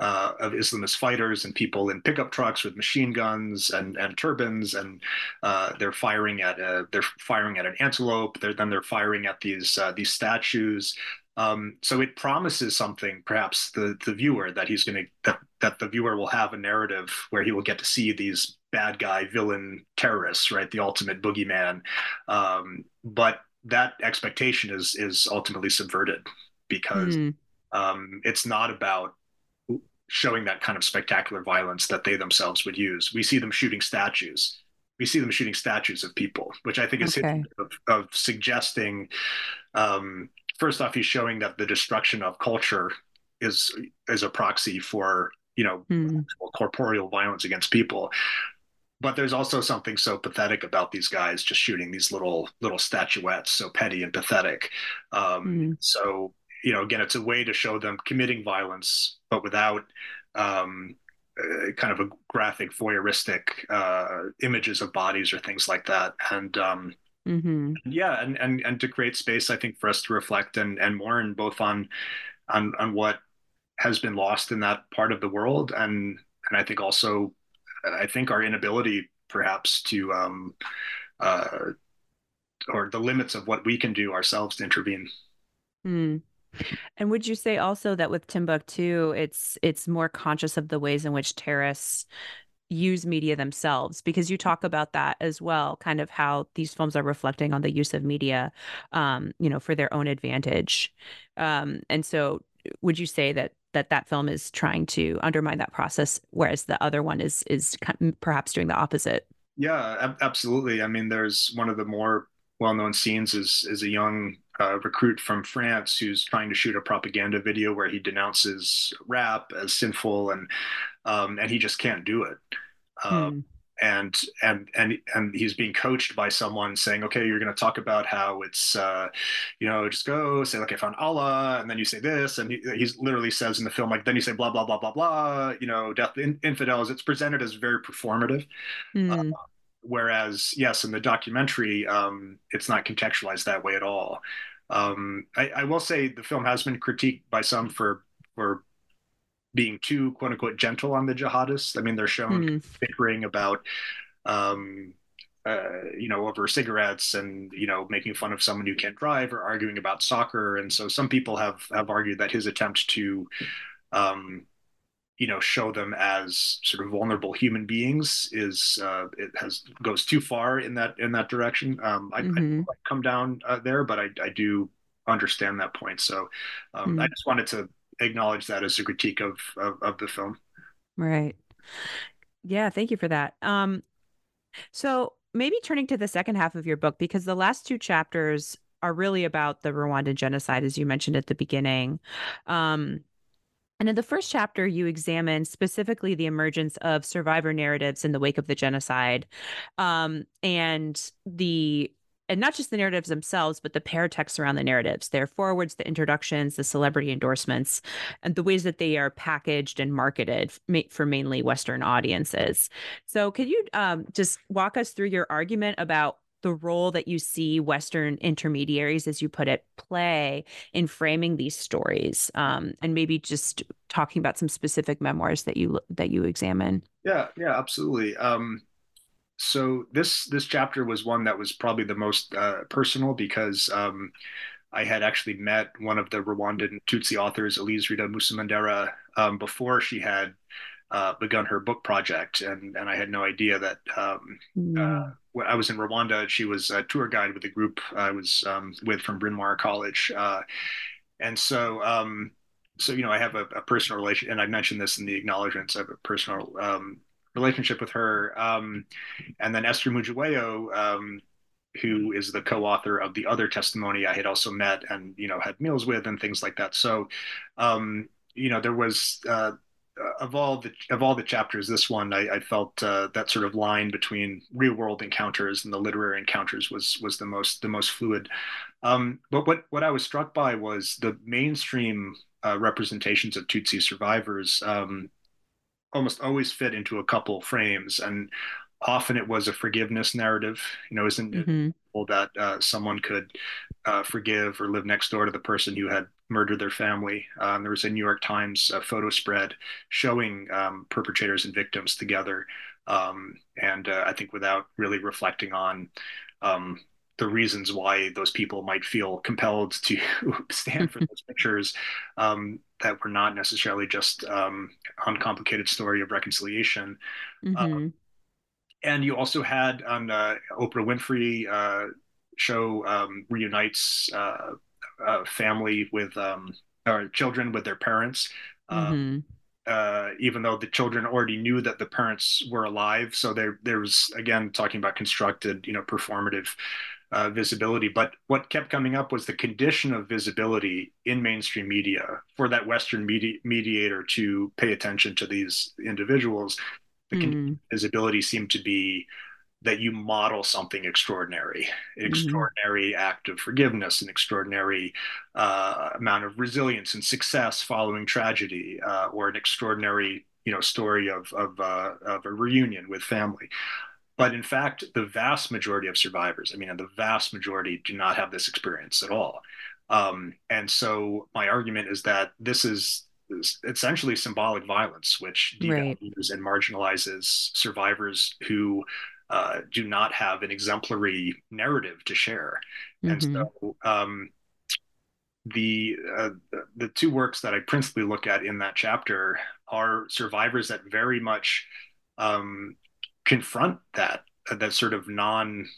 uh, of Islamist fighters and people in pickup trucks with machine guns and and turbans, and uh, they're firing at a, they're firing at an antelope. They're, then they're firing at these these statues. Um, so it promises something, perhaps the the viewer that he's going to that that the viewer will have a narrative where he will get to see these bad guy villain terrorists, right? The ultimate boogeyman. Um, but that expectation is is ultimately subverted because mm. um, it's not about showing that kind of spectacular violence that they themselves would use. We see them shooting statues. We see them shooting statues of people, which I think is okay. of, of, suggesting um, first off, he's showing that the destruction of culture is is a proxy for you know mm. corporeal violence against people. But there's also something so pathetic about these guys just shooting these little little statuettes, so petty and pathetic. Um, mm. So you know, again, it's a way to show them committing violence, but without um, uh, kind of a graphic, voyeuristic uh, images of bodies or things like that. And um, Mm-hmm. Yeah, and, and and to create space, I think for us to reflect and and mourn both on on on what has been lost in that part of the world, and and I think also, I think our inability perhaps to um, uh, or the limits of what we can do ourselves to intervene. Mm. And would you say also that with Timbuktu, it's it's more conscious of the ways in which terrorists use media themselves? Because you talk about that as well, kind of how these films are reflecting on the use of media, um, you know, for their own advantage. Um, and so, would you say that that that film is trying to undermine that process, whereas the other one is is perhaps doing the opposite? Yeah, ab- absolutely. I mean, there's one of the more well-known scenes is is a young uh, recruit from France who's trying to shoot a propaganda video where he denounces rap as sinful and um, and he just can't do it. Um, hmm. And and and and he's being coached by someone saying, "Okay, you're going to talk about how it's, uh, you know, just go say like I found Allah, and then you say this, and he he's literally says in the film like then you say blah blah blah blah blah, you know, death in, infidels. It's presented as very performative. Hmm. Uh, whereas yes in the documentary um, it's not contextualized that way at all um, I, I, will say the film has been critiqued by some for for being too quote unquote gentle on the jihadists i mean they're shown mm. bickering about um, uh, you know, over cigarettes and you know, making fun of someone who can't drive or arguing about soccer. And so some people have have argued that his attempt to um, you know show them as sort of vulnerable human beings is uh, it has goes too far in that in that direction. Um, I, mm-hmm. I come down uh, there, but I, I do understand that point. So um, mm-hmm. I just wanted to acknowledge that as a critique of, of, of the film. Right. Yeah. Thank you for that. Um, so maybe turning to the second half of your book because the last two chapters are really about the Rwandan genocide, as you mentioned at the beginning. Um, and in the first chapter, you examine specifically the emergence of survivor narratives in the wake of the genocide, um, and the and not just the narratives themselves, but the paratexts around the narratives, their forwards, the introductions, the celebrity endorsements, and the ways that they are packaged and marketed for mainly Western audiences. So, could you um, just walk us through your argument about the role that you see Western intermediaries, as you put it, play in framing these stories, um, and maybe just talking about some specific memoirs that you that you examine. Yeah, yeah, absolutely. Um, so this this chapter was one that was probably the most uh, personal because um, I had actually met one of the Rwandan Tutsi authors, Elise Rida Musomandera, um, before she had uh, begun her book project, and and I had no idea that um, mm. uh, when I was in Rwanda, she was a tour guide with a group I was um, with from Bryn Mawr College, uh, and so um, so you know I have a, a, personal relation, and I mentioned this in the acknowledgments. I have a personal um, relationship with her, um, and then Esther Mujawayo. Um, who is the co-author of the other testimony I had also met and you know had meals with and things like that. So, you know, there was uh, of all the of all the chapters, this one I, I felt uh, that sort of line between real world encounters and the literary encounters was was the most the most fluid. Um, but what what I was struck by was the mainstream uh, representations of Tutsi survivors um, almost always fit into a couple frames, and often it was a forgiveness narrative. You know, isn't mm-hmm. it that uh, someone could uh, forgive or live next door to the person who had murdered their family. Um, there was a New York Times uh, photo spread showing um, perpetrators and victims together, um, and uh, I think without really reflecting on um, the reasons why those people might feel compelled to stand for those pictures um, that were not necessarily just um, uncomplicated story of reconciliation. Mm-hmm. and you also had on uh, Oprah Winfrey uh, show reunites uh, uh, family with um, or children with their parents. Uh, mm-hmm. Uh, even though the children already knew that the parents were alive, so there there was again talking about constructed, you know, performative uh, visibility. But what kept coming up was the condition of visibility in mainstream media for that Western medi- mediator to pay attention to these individuals. The mm. visibility seemed to be that you model something extraordinary, an mm-hmm. extraordinary act of forgiveness, an extraordinary uh, amount of resilience and success following tragedy, uh, or an extraordinary you know story of of, uh, of a reunion with family. But in fact, the vast majority of survivors, I mean, the vast majority do not have this experience at all. Um, and so my argument is that this is essentially symbolic violence, which devalues right. and marginalizes survivors who uh, do not have an exemplary narrative to share. Mm-hmm. And so um, the uh, the two works that I principally look at in that chapter are survivors that very much um, confront that that sort of non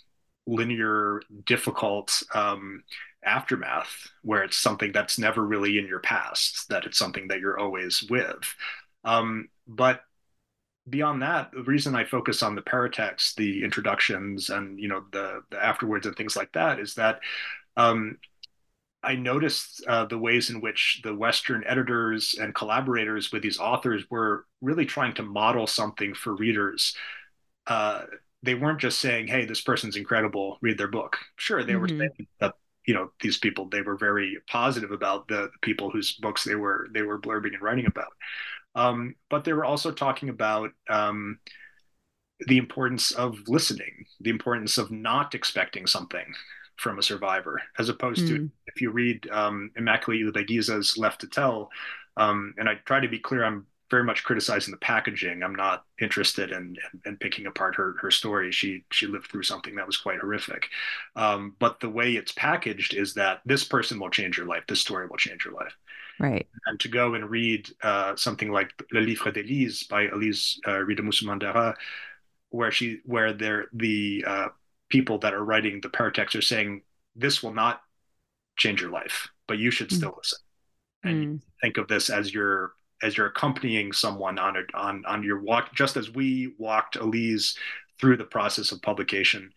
linear, difficult um, aftermath where it's something that's never really in your past, that it's something that you're always with. Um, but beyond that, the reason I focus on the paratext, the introductions, and you know the the afterwards and things like that is that um, I noticed uh, the ways in which the Western editors and collaborators with these authors were really trying to model something for readers. Uh, they weren't just saying, "Hey, this person's incredible. Read their book." Sure, they mm-hmm. were saying that you know these people they were very positive about the, the, people whose books they were they were blurbing and writing about um, but they were also talking about um, the importance of listening the importance of not expecting something from a survivor as opposed mm. to if you read um, immaculée ilibagiza's left to tell um, and i try to be clear i'm very much criticizing the packaging. I'm not interested in, in, in, picking apart her her story. She she lived through something that was quite horrific. Um, but the way it's packaged is that this person will change your life. This story will change your life. Right. And to go and read uh, something like Le Livre d'Elise by Elise uh, Rida Musomandera, where she where they're the uh, people that are writing the paratext are saying this will not change your life, but you should still mm. listen and mm. think of this as your as you're accompanying someone on a, on on your walk, just as we walked Elise through the process of publication,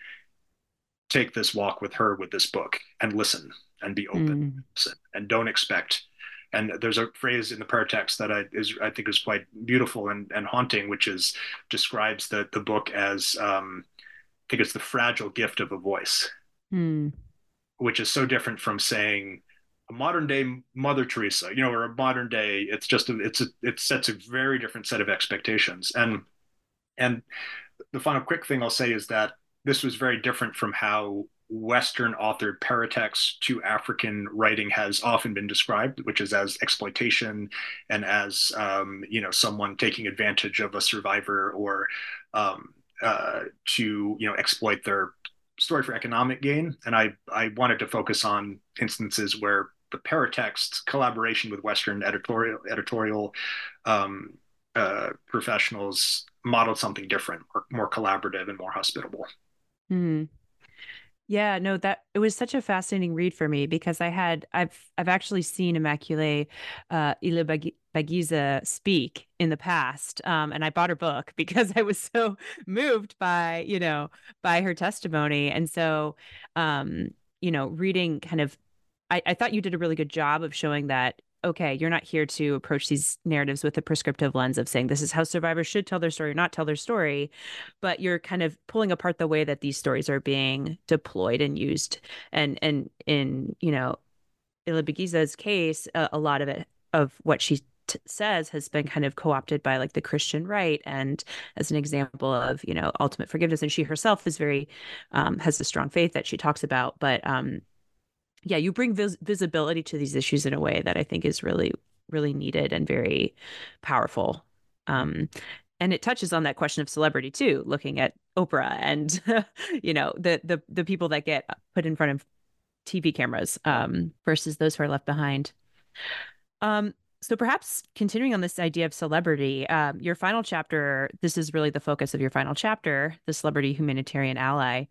take this walk with her with this book and listen and be open mm. and don't expect. And there's a phrase in the paratext that I is I think is quite beautiful and, and haunting, which is describes the the book as um, I think it's the fragile gift of a voice, mm. which is so different from saying modern day Mother Teresa, you know, or a modern day, it's just a, it's a, it sets a very different set of expectations. And and the final quick thing I'll say is that this was very different from how Western authored paratext to African writing has often been described, which is as exploitation and as um, you know someone taking advantage of a survivor or um, uh, to you know exploit their story for economic gain. And I I wanted to focus on instances where the paratext collaboration with Western editorial editorial um, uh, professionals modeled something different, or more collaborative and more hospitable. Mm. Yeah, no, that it was such a fascinating read for me because I had I've I've actually seen Immaculée uh, speak in the past, um, and I bought her book because I was so moved by you know by her testimony, and so um, you know reading kind of I, I thought you did a really good job of showing that okay, you're not here to approach these narratives with a prescriptive lens of saying this is how survivors should tell their story or not tell their story, but you're kind of pulling apart the way that these stories are being deployed and used. And and in you know, Ilibagiza's case, a, a lot of it of what she T- says has been kind of co-opted by like the christian right. And as an example of you know ultimate forgiveness. And she herself is very um, has a strong faith that she talks about. But um, yeah, you bring vis- visibility to these issues in a way that I think is really, really needed and very powerful. Um, and it touches on that question of celebrity too, looking at Oprah and you know the the the people that get put in front of TV cameras um, versus those who are left behind. Um, so perhaps continuing on this idea of celebrity, um, your final chapter, this is really the focus of your final chapter, the celebrity humanitarian ally.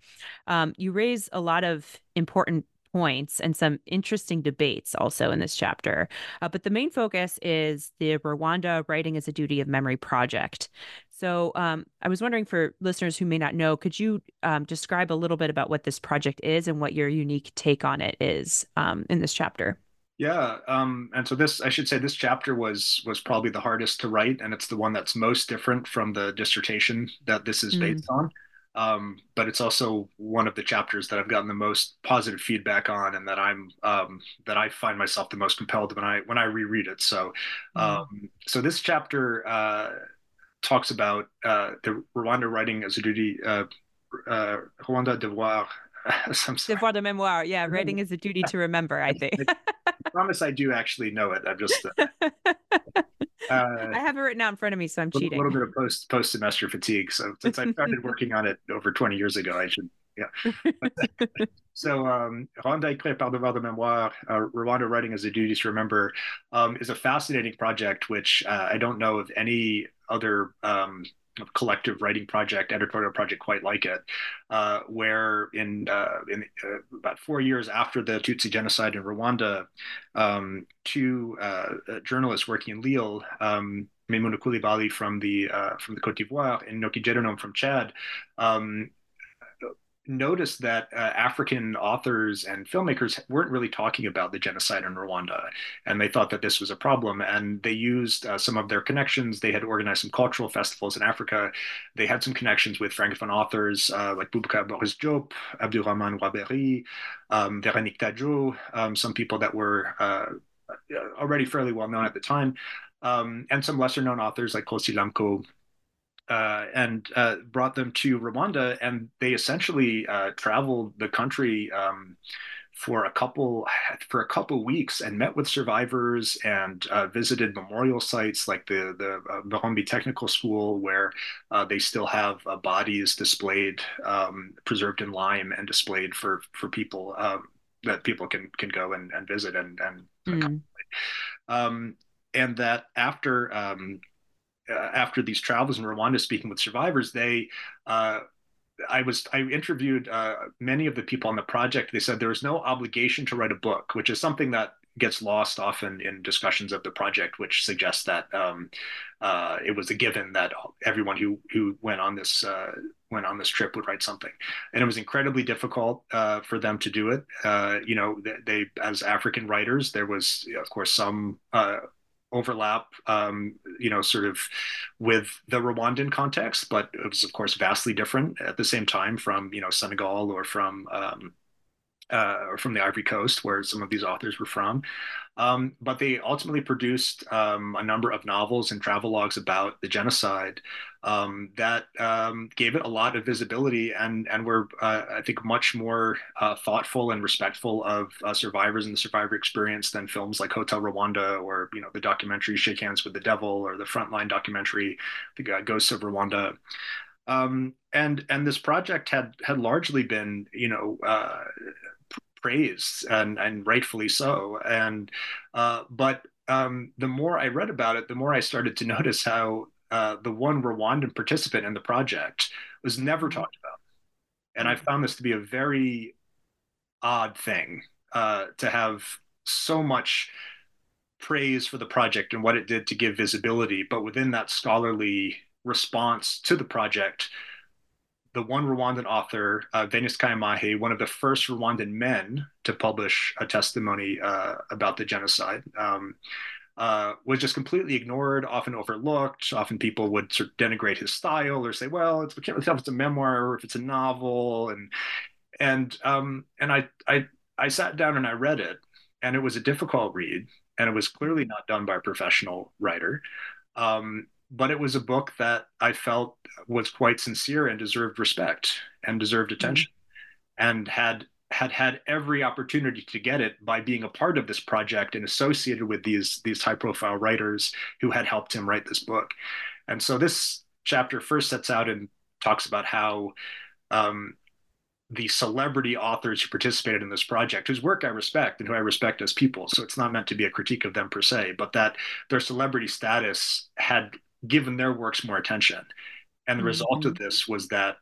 Um, you raise a lot of important points and some interesting debates also in this chapter. Uh, but the main focus is the Rwanda Writing as a Duty of Memory project. So um, I was wondering for listeners who may not know, could you um, describe a little bit about what this project is and what your unique take on it is um, in this chapter? Yeah, um, and so this, I should say, this chapter was was probably the hardest to write, and it's the one that's most different from the dissertation that this is based mm. on um, but it's also one of the chapters that I've gotten the most positive feedback on, and that I'm um, that I find myself the most compelled when I when I reread it. So, mm. um, so this chapter uh, talks about uh, the Rwanda writing as a duty, uh, uh, Rwanda devoir. devoir de mémoire, yeah, writing is a duty to remember. I think. I promise I do actually know it. I'm just. Uh, uh, I have it written out in front of me, so I'm cheating. A little bit of post post semester fatigue. So since I started working on it over 20 years ago, I should yeah. so um, Rwanda écrit par devoir de mémoire, uh, Rwanda writing as a duty to remember, um, is a fascinating project, which uh, I don't know of any other um, collective writing project, editorial project quite like it, uh, where in, uh, in uh, about four years after the Tutsi genocide in Rwanda, um, two uh, journalists working in Lille, um, Maimouna Coulibaly from the uh, from the Côte d'Ivoire and Nocky Djedanoum from Chad, um, noticed that uh, African authors and filmmakers weren't really talking about the genocide in Rwanda, and they thought that this was a problem. And they used uh, some of their connections. They had organized some cultural festivals in Africa. They had some connections with francophone authors uh, like Boubacar Boris Diop, Abdourahman Waberi, um, Véronique Tadjo, um, some people that were uh, already fairly well known at the time. Um, and some lesser known authors like Koulsy Lamko, uh, and uh, brought them to Rwanda, and they essentially uh, traveled the country um, for a couple for a couple weeks and met with survivors and uh, visited memorial sites like the the Murambi Technical School, where uh, they still have bodies displayed, um, preserved in lime, and displayed for for people um, that people can can go and, and visit and and. Mm. Um, and that after um, uh, after these travels in Rwanda, speaking with survivors, they uh, I was I interviewed uh, many of the people on the project. They said there was no obligation to write a book, which is something that gets lost often in discussions of the project, which suggests that um, uh, it was a given that everyone who who went on this uh, went on this trip would write something, and it was incredibly difficult uh, for them to do it. Uh, you know, they, they, as African writers, there was of course some uh, overlap, um, you know, sort of with the Rwandan context, but it was, of course, vastly different at the same time from, you know, Senegal or from um, uh, or from the Ivory Coast, where some of these authors were from. Um, but they ultimately produced um, a number of novels and travelogues about the genocide um, that um, gave it a lot of visibility and and were, uh, I think, much more uh, thoughtful and respectful of uh, survivors and the survivor experience than films like Hotel Rwanda or you know the documentary Shake Hands with the Devil or the Frontline documentary, The Ghosts of Rwanda. Um, and and this project had had largely been you know uh, praised and and rightfully so. And uh, but um, the more I read about it, the more I started to notice how uh, the one Rwandan participant in the project was never mm-hmm. talked about. And I found this to be a very odd thing uh, to have so much praise for the project and what it did to give visibility, but within that scholarly response to the project, the one Rwandan author, uh, Vénuste Kayimahe, one of the first Rwandan men to publish a testimony uh, about the genocide, um, uh, was just completely ignored, often overlooked. Often people would sort of denigrate his style or say, "Well, it's, we can't really tell if it's a memoir or if it's a novel." And and um, and I I I sat down and I read it, and it was a difficult read, and it was clearly not done by a professional writer. Um, but it was a book that I felt was quite sincere and deserved respect and deserved mm-hmm. attention mm-hmm. and had had had every opportunity to get it by being a part of this project and associated with these these high profile writers who had helped him write this book and so this chapter first sets out and talks about how um, the celebrity authors who participated in this project, whose work I respect and who I respect as people. So it's not meant to be a critique of them per se, but that their celebrity status had given their works more attention. And the mm-hmm. result of this was that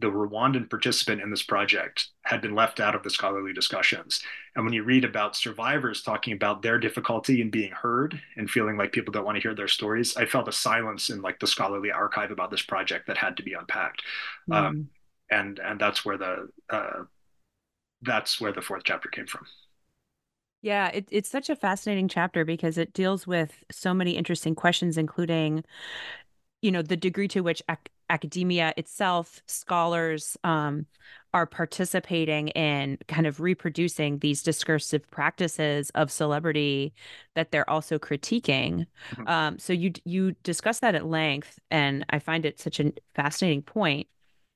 the Rwandan participant in this project had been left out of the scholarly discussions. And when you read about survivors talking about their difficulty in being heard and feeling like people don't want to hear their stories, I felt a silence in like the scholarly archive about this project that had to be unpacked. Mm. Um, and and that's where the uh, that's where the fourth chapter came from. Yeah, it, it's such a fascinating chapter because it deals with so many interesting questions, including, you know, the degree to which ac- academia itself, scholars, um, are participating in kind of reproducing these discursive practices of celebrity that they're also critiquing. Mm-hmm. Um, so you you discuss that at length, and I find it such a fascinating point.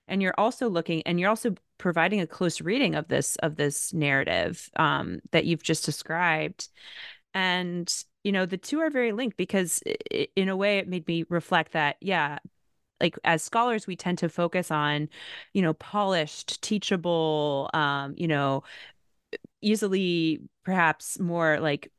And you're also looking and you're also providing a close reading of this of this narrative um, that you've just described. And you know the two are very linked because it, in a way it made me reflect that yeah like as scholars we tend to focus on you know polished teachable um you know easily perhaps more like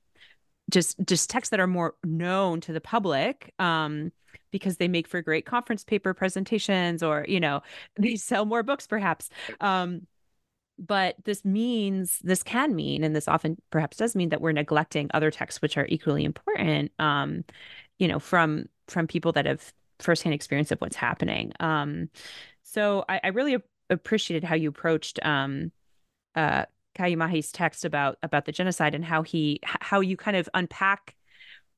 just just texts that are more known to the public um because they make for great conference paper presentations or you know they sell more books perhaps. Um but this means this can mean and this often perhaps does mean that we're neglecting other texts which are equally important um you know from from people that have firsthand experience of what's happening. Um so i, I really appreciated how you approached um uh Kayimahe's text about about the genocide and how he how you kind of unpack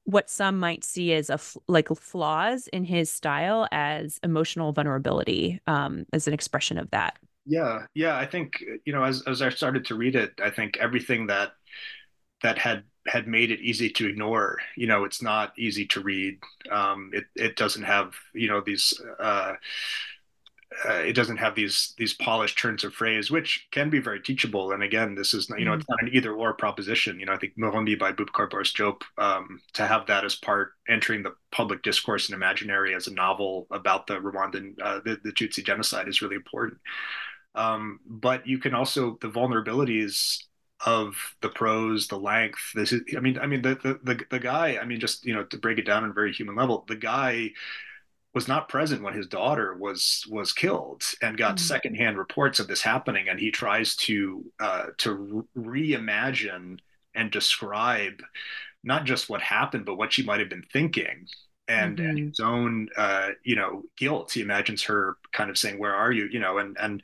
what some might see as a like flaws in his style as emotional vulnerability um, as an expression of that. Yeah, yeah. I think you know, as as I started to read it, I think everything that that had had made it easy to ignore. You know, it's not easy to read. Um, it it doesn't have you know these. Uh, uh, it doesn't have these these polished turns of phrase, which can be very teachable. And again, this is you know it's not an either or proposition. You know, I think Murambi by Boubacar Boris Diop um, to have that as part entering the public discourse and imaginary as a novel about the Rwandan uh, the, the Tutsi genocide is really important. Um, but you can also the vulnerabilities of the prose, the length. This is, I mean, I mean the, the the the guy. I mean, just you know, to break it down on a very human level, the guy was not present when his daughter was was killed and got mm-hmm. secondhand reports of this happening and he tries to uh, to reimagine and describe not just what happened but what she might have been thinking and, mm-hmm. and his own uh, you know guilt he imagines her kind of saying where are you you know and and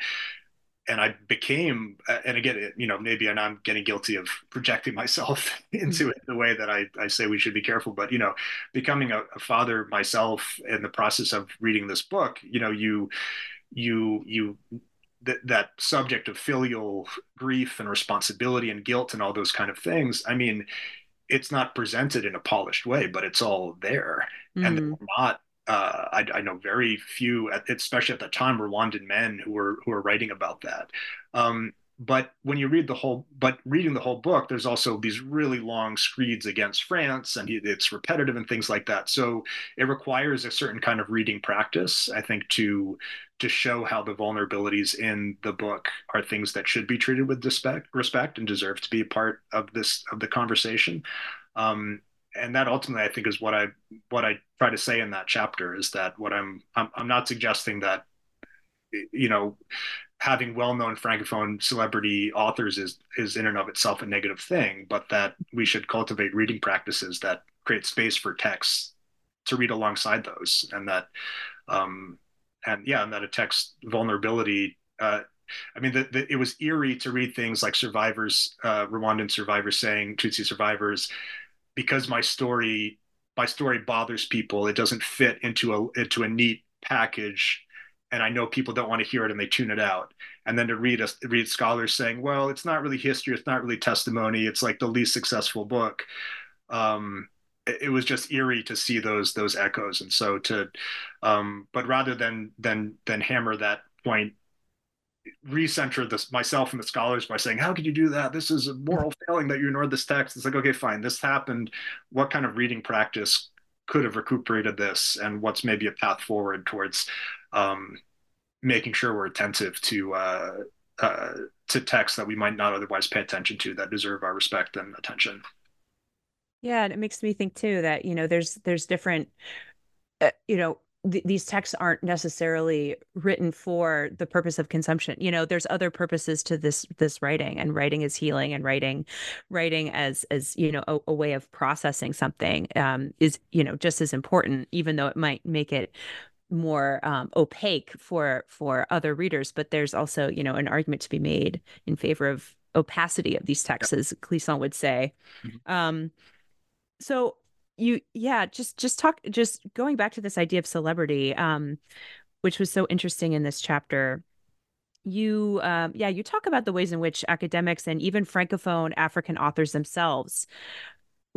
and I became, uh, and again, you know, maybe and I'm getting guilty of projecting myself into mm-hmm. it the way that I, I say we should be careful. But you know, becoming a, a father myself in the process of reading this book, you know, you you you that that subject of filial grief and responsibility and guilt and all those kind of things. I mean, it's not presented in a polished way, but it's all there, mm. and they're not uh, I, I, know very few, especially at the time, Rwandan men who were who were writing about that. Um, but when you read the whole, but reading the whole book, there's also these really long screeds against France, and it's repetitive and things like that. So it requires a certain kind of reading practice, I think, to to show how the vulnerabilities in the book are things that should be treated with respect, respect and deserve to be a part of this of the conversation. Um, and that ultimately i think is what i what i try to say in that chapter is that what i'm i'm, I'm not suggesting that you know having well-known francophone celebrity authors is is in and of itself a negative thing but that we should cultivate reading practices that create space for texts to read alongside those and that um and yeah and that a text vulnerability uh I mean, the, it was eerie to read things like survivors, uh, Rwandan survivors saying, Tutsi survivors, because my story my story bothers people. It doesn't fit into a into a neat package. And i know people don't want to hear it and they tune it out. And then to read a, read scholars saying well it's not really history. It's not really testimony. It's like the least successful book. Um, it, it was just eerie to see those those echoes. And so to um, but rather than than than hammer that point recenter this myself and the scholars by saying, "How could you do that? This is a moral failing that you ignored this text." It's like, okay, fine, this happened. What kind of reading practice could have recuperated this, and what's maybe a path forward towards um, making sure we're attentive to uh, uh, to texts that we might not otherwise pay attention to that deserve our respect and attention. Yeah, and it makes me think too that you know there's there's different uh, you know th- these texts aren't necessarily written for the purpose of consumption you know there's other purposes to this this writing and writing is healing and writing writing as as you know a, a way of processing something um, is you know just as important even though it might make it more um, opaque for for other readers. But there's also you know an argument to be made in favor of opacity of these texts as Glissant would say. Mm-hmm. um, so you yeah just just talk just going back to this idea of celebrity um which was so interesting in this chapter you um yeah you talk about the ways in which academics and even francophone african authors themselves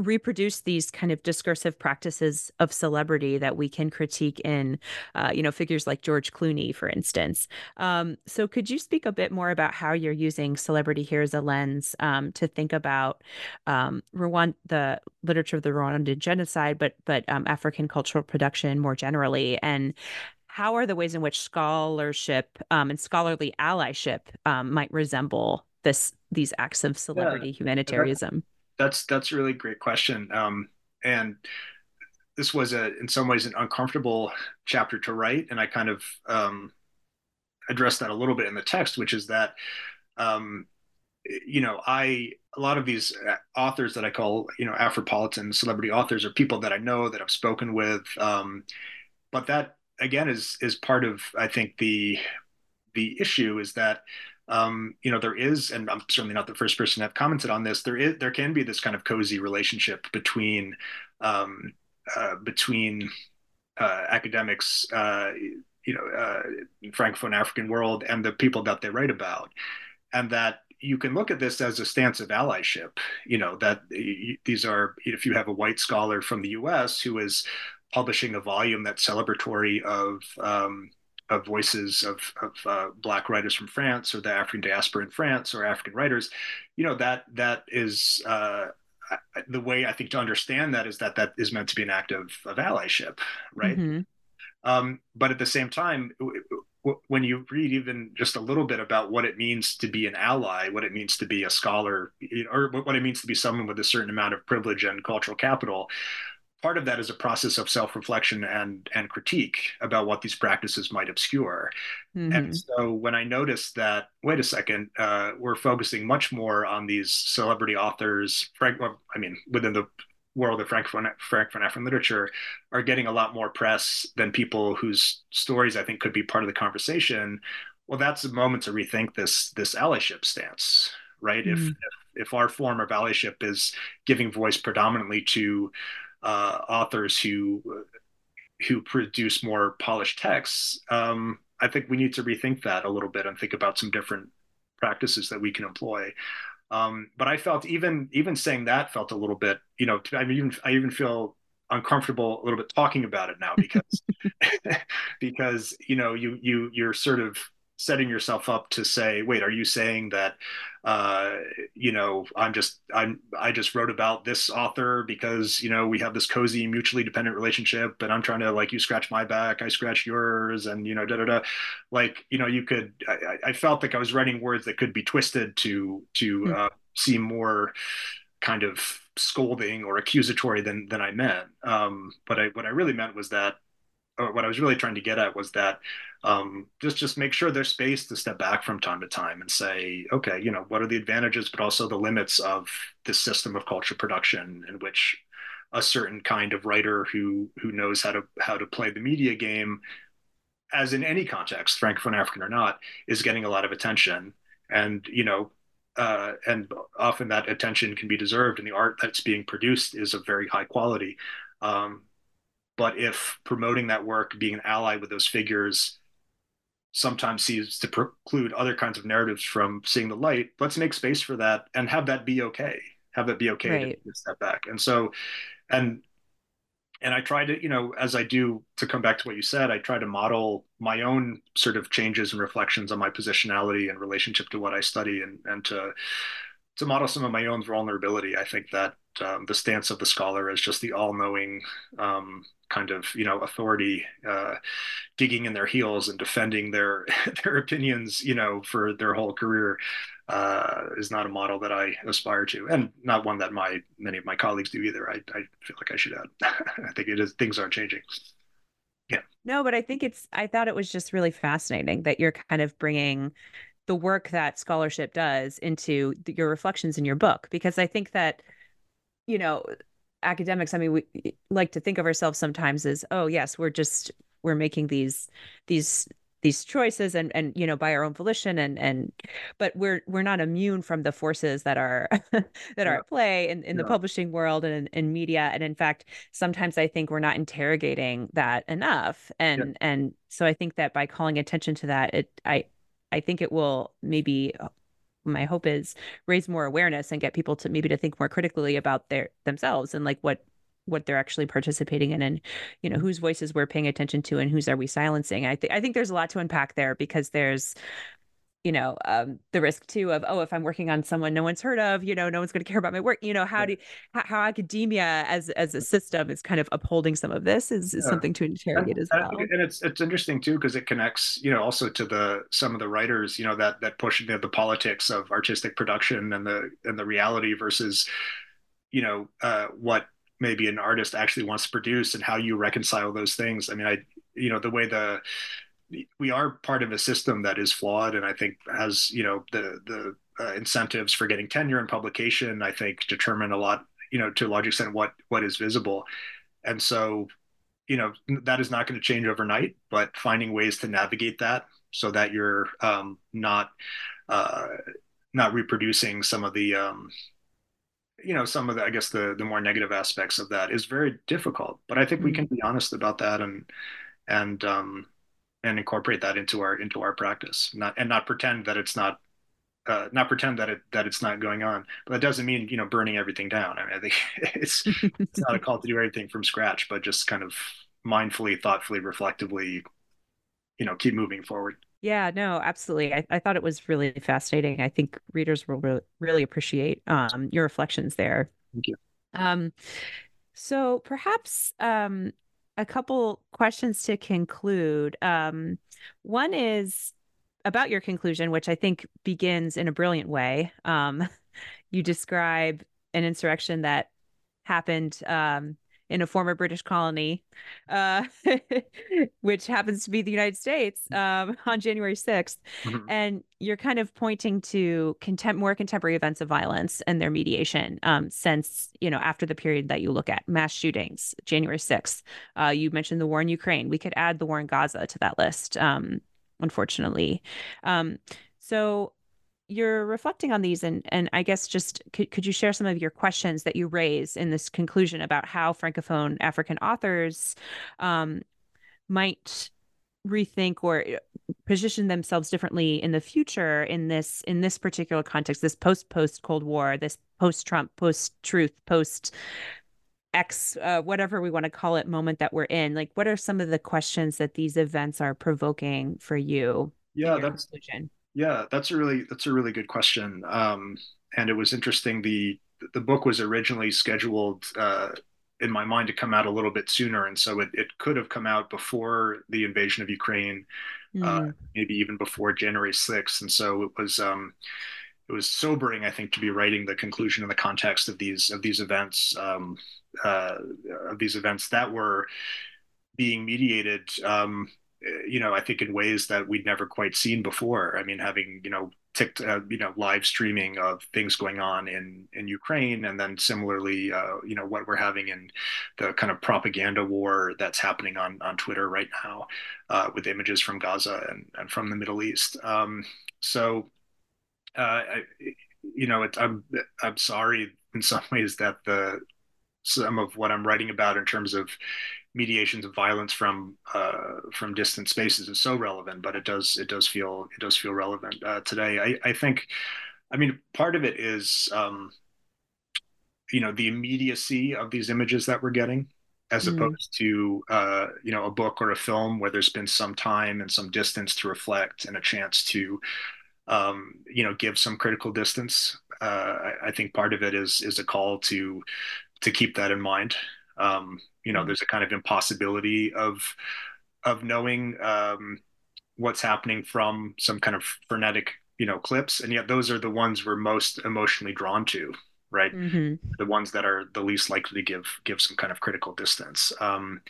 reproduce these kind of discursive practices of celebrity that we can critique in, uh, you know, figures like George Clooney, for instance. Um, so, could you speak a bit more about how you're using celebrity here as a lens um, to think about um, Rwanda, the literature of the Rwandan genocide, but but um, African cultural production more generally, and how are the ways in which scholarship um, and scholarly allyship um, might resemble this these acts of celebrity yeah, humanitarianism? That's that's a really great question. Um, and this was a in some ways an uncomfortable chapter to write, and I kind of um, addressed that a little bit in the text, which is that um, you know I a lot of these uh, authors that I call you know Afropolitan celebrity authors are people that I know that I've spoken with, um, but that again is is part of I think the the issue is that um, you know there is, and I'm certainly not the first person to have commented on this. There is there can be this kind of cozy relationship between um, uh, between uh, academics, uh, you know, uh, francophone African world, and the people that they write about, and that you can look at this as a stance of allyship. You know that these are if you have a white scholar from the U.S. who is publishing a volume that's celebratory of um, of voices of, of uh, black writers from France or the African diaspora in France or African writers, you know that that is uh, the way I think to understand that is that that is meant to be an act of, of allyship, right? Mm-hmm. Um, but at the same time, when you read even just a little bit about what it means to be an ally, what it means to be a scholar, or what it means to be someone with a certain amount of privilege and cultural capital, part of that is a process of self-reflection and and critique about what these practices might obscure mm-hmm. and so when i noticed that wait a second uh, we're focusing much more on these celebrity authors frank well, i mean within the world of francophone francophone african literature are getting a lot more press than people whose stories i think could be part of the conversation well that's a moment to rethink this this allyship stance right mm-hmm. if, if if our form of allyship is giving voice predominantly to uh, authors who who produce more polished texts, um, I think we need to rethink that a little bit and think about some different practices that we can employ. Um, but I felt even even saying that felt a little bit, you know, I even I even feel uncomfortable a little bit talking about it now because because you know you you you're sort of setting yourself up to say, wait, are you saying that, uh, you know, I'm just, I'm, I just wrote about this author because, you know, we have this cozy mutually dependent relationship and I'm trying to like, you scratch my back, I scratch yours and, you know, da, da, da. Like, you know, you could, I, I felt like I was writing words that could be twisted to, to mm-hmm. uh, seem more kind of scolding or accusatory than, than I meant. Um, but I, what I really meant was that or what I was really trying to get at was that um, just just make sure there's space to step back from time to time and say, okay, you know, what are the advantages, but also the limits of this system of culture production in which a certain kind of writer who who knows how to how to play the media game, as in any context, francophone African or not, is getting a lot of attention, and you know. Uh, and often that attention can be deserved, and the art that's being produced is of very high quality. Um, but if promoting that work, being an ally with those figures, sometimes seems to preclude other kinds of narratives from seeing the light, let's make space for that and have that be okay. Have that be okay right. to step back. And so, and and I try to, you know, as I do to come back to what you said, I try to model my own sort of changes and reflections on my positionality and relationship to what I study and and to to model some of my own vulnerability. I think that um, the stance of the scholar is just the all-knowing um, kind of you know authority uh, digging in their heels and defending their their opinions you know for their whole career uh, is not a model that I aspire to, and not one that my many of my colleagues do either. I, I feel like I should add. I think it is things are changing. Yeah. No, but I think it's. I thought it was just really fascinating that you're kind of bringing the work that scholarship does into the, your reflections in your book because I think that you know academics i mean we like to think of ourselves sometimes as oh yes we're just we're making these these these choices and and you know by our own volition and and but we're we're not immune from the forces that are that yeah. are at play in, in yeah. the publishing world and in, in, media and in fact sometimes i think we're not interrogating that enough and yeah. and so i think that by calling attention to that it i i think it will maybe uh, my hope is raise more awareness and get people to maybe to think more critically about their themselves and like what what they're actually participating in and you know whose voices we're paying attention to and whose are we silencing. I think i think there's a lot to unpack there because there's you know um, the risk too of oh if i'm working on someone no one's heard of you know no one's going to care about my work you know how do how, how, academia as as a system is kind of upholding some of this is, is yeah. something to interrogate and, as well. and it's it's interesting too because it connects you know also to the some of the writers you know that that push the, the politics of artistic production and the and the reality versus you know uh, what maybe an artist actually wants to produce and how you reconcile those things. I mean i you know the way the we are part of a system that is flawed and i think has you know the the uh, incentives for getting tenure and publication i think determine a lot you know to a large extent what what is visible and so you know that is not going to change overnight but finding ways to navigate that so that you're um, not uh, not reproducing some of the um, you know some of the i guess the the more negative aspects of that is very difficult but i think mm-hmm. we can be honest about that and and um, and incorporate that into our into our practice. Not and not pretend that it's not uh, not pretend that it that it's not going on but that doesn't mean you know burning everything down. I mean i think it's it's not a call to do everything from scratch but just kind of mindfully thoughtfully reflectively you know keep moving forward. Yeah no absolutely. I, I thought it was really fascinating. I think readers will re- really appreciate um, your reflections there. Thank you. Um, so perhaps um, a couple questions to conclude. Um, one is about your conclusion, which I think begins in a brilliant way. Um, you describe an insurrection that happened um, in a former British colony, uh, which happens to be the United States, um, on January 6th. Mm-hmm. And you're kind of pointing to contem- more contemporary events of violence and their mediation um, since, you know, after the period that you look at mass shootings, January 6th. Uh, you mentioned the war in Ukraine. We could add the war in Gaza to that list, um, unfortunately. Um, so you're reflecting on these and and I guess just could, could you share some of your questions that you raise in this conclusion about how francophone African authors um, might rethink or uh, position themselves differently in the future in this in this particular context this post post cold war this post trump post truth post x uh, whatever we want to call it moment that we're in like what are some of the questions that these events are provoking for you yeah that's conclusion? Yeah, that's a really that's a really good question. Um, and it was interesting. the The book was originally scheduled uh, in my mind to come out a little bit sooner, and so it, it could have come out before the invasion of Ukraine, mm. uh, maybe even before January sixth. And so it was um, it was sobering, I think, to be writing the conclusion in the context of these of these events um, uh, of these events that were being mediated um, you know, I think in ways that we'd never quite seen before. I mean, having you know, ticked, uh, you know, live streaming of things going on in in Ukraine, and then similarly, uh, you know, what we're having in the kind of propaganda war that's happening on on Twitter right now, uh, with images from Gaza and and from the Middle East. Um, so, uh, I, you know, it, I'm I'm sorry in some ways that the some of what I'm writing about in terms of mediations of violence from uh, from distant spaces is so relevant, but it does it does feel it does feel relevant uh, today. I, I think, I mean, part of it is um, you know the immediacy of these images that we're getting, as mm. opposed to uh, you know a book or a film where there's been some time and some distance to reflect and a chance to um, you know give some critical distance. Uh, I, I think part of it is is a call to to keep that in mind. Um, you know, there's a kind of impossibility of of knowing um, what's happening from some kind of frenetic, you know, clips, and yet those are the ones we're most emotionally drawn to, right? Mm-hmm. The ones that are the least likely to give give some kind of critical distance. Um,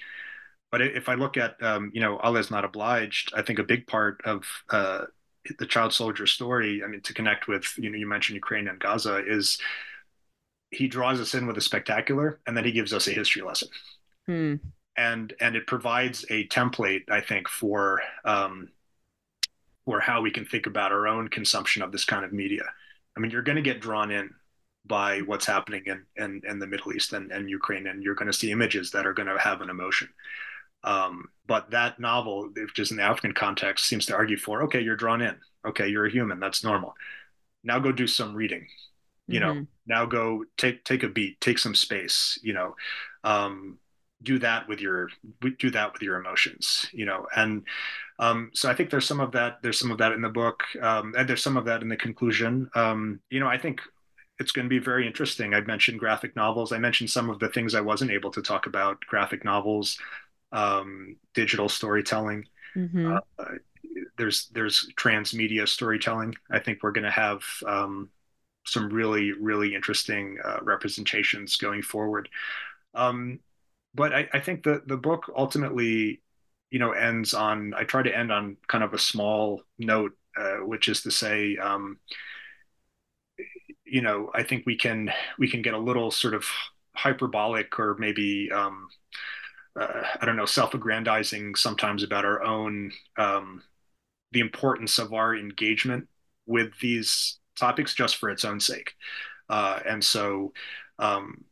but if I look at, um, you know, Allah is not obliged, I think a big part of uh, the child soldier story, I mean, to connect with, you know, you mentioned Ukraine and Gaza, is he draws us in with a spectacular and then he gives us a history lesson hmm. and and it provides a template i think for um, for how we can think about our own consumption of this kind of media i mean you're going to get drawn in by what's happening in, in, in the middle east and, and ukraine and you're going to see images that are going to have an emotion um, but that novel, which is in the African context, seems to argue for okay, you're drawn in. Okay, you're a human. That's normal now go do some reading you mm-hmm. know now go take take a beat take some space you know um, do that with your do that with your emotions you know and um, so i think there's some of that there's some of that in the book um, and there's some of that in the conclusion. Um, you know i think it's going to be very interesting. I mentioned graphic novels. I mentioned some of the things i wasn't able to talk about graphic novels um, digital storytelling. Mm-hmm. uh, there's there's transmedia storytelling. I think we're going to have um, some really really interesting uh, representations going forward. Um, but I, I think the the book ultimately, you know, ends on. I try to end on kind of a small note, uh, which is to say, um, you know, I think we can we can get a little sort of hyperbolic or maybe um, uh, I don't know, self-aggrandizing sometimes about our own um, the importance of our engagement with these topics just for its own sake, uh, and so um,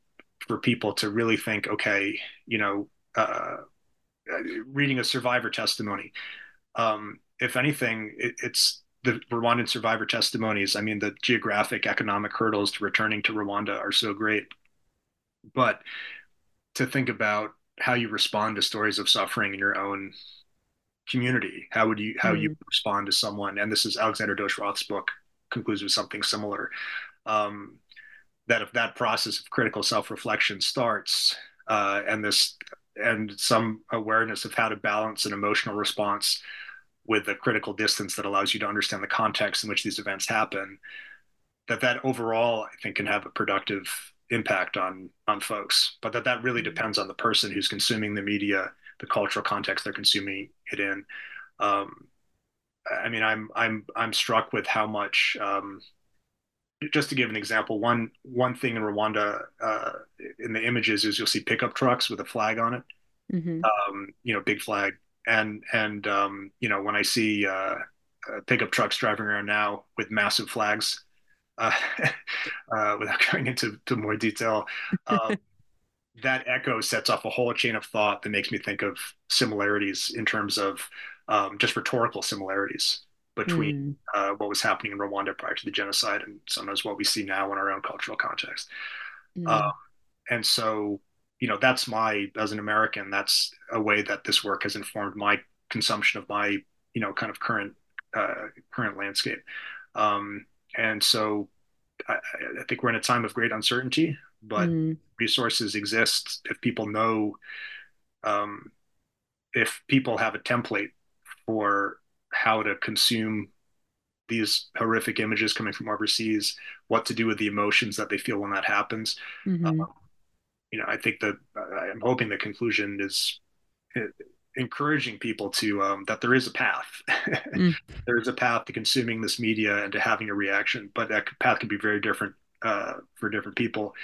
for people to really think, okay, you know, uh, reading a survivor testimony. Um, if anything, it, it's the Rwandan survivor testimonies. I mean, the geographic, economic hurdles to returning to Rwanda are so great. But to think about how you respond to stories of suffering in your own community, how would you how mm. you respond to someone? And this is Alexander Dauge-Roth's book concludes with something similar. Um, that if that process of critical self-reflection starts uh, and this and some awareness of how to balance an emotional response with a critical distance that allows you to understand the context in which these events happen that that overall i think can have a productive impact on on folks. But that that really depends on the person who's consuming the media the cultural context they're consuming it in. Um, i mean i'm i'm i'm struck with how much um, just to give an example, one one thing in Rwanda uh, in the images is you'll see pickup trucks with a flag on it, mm-hmm. um, you know, big flag, and and um, you know when I see uh, uh, pickup trucks driving around now with massive flags, uh, uh, without going into to more detail, um, that echo sets off a whole chain of thought that makes me think of similarities in terms of um, just rhetorical similarities between mm. uh, what was happening in Rwanda prior to the genocide and sometimes what we see now in our own cultural context. Mm. Uh, and so, you know, that's my, as an American, that's a way that this work has informed my consumption of my, you know, kind of current, uh, current landscape. Um, and so I, I, think we're in a time of great uncertainty, but mm. resources exist if people know, um, if people have a template for how to consume these horrific images coming from overseas, what to do with the emotions that they feel when that happens. Mm-hmm. Um, you know, I think that uh, I'm hoping the conclusion is uh, encouraging people to um, that there is a path. mm. There is a path to consuming this media and to having a reaction, but that path can be very different uh, for different people,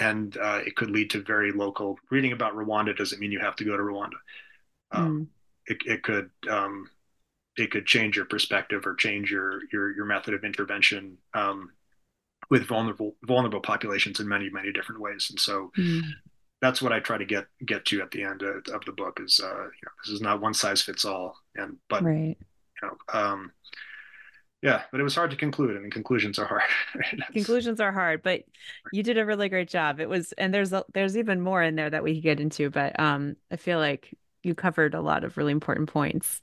and uh, it could lead to very local. Reading about Rwanda doesn't mean you have to go to Rwanda. Um, mm. it, it could um, it could change your perspective or change your your your method of intervention um, with vulnerable vulnerable populations in many many different ways. And so mm. that's what I try to get get to at the end of, of the book is uh, you know, this is not one size fits all. And but right. you know um, yeah, but it was hard to conclude. I mean, conclusions are hard. conclusions are hard, but you did a really great job. It was, and there's a, there's even more in there that we could get into, but um, I feel like you covered a lot of really important points.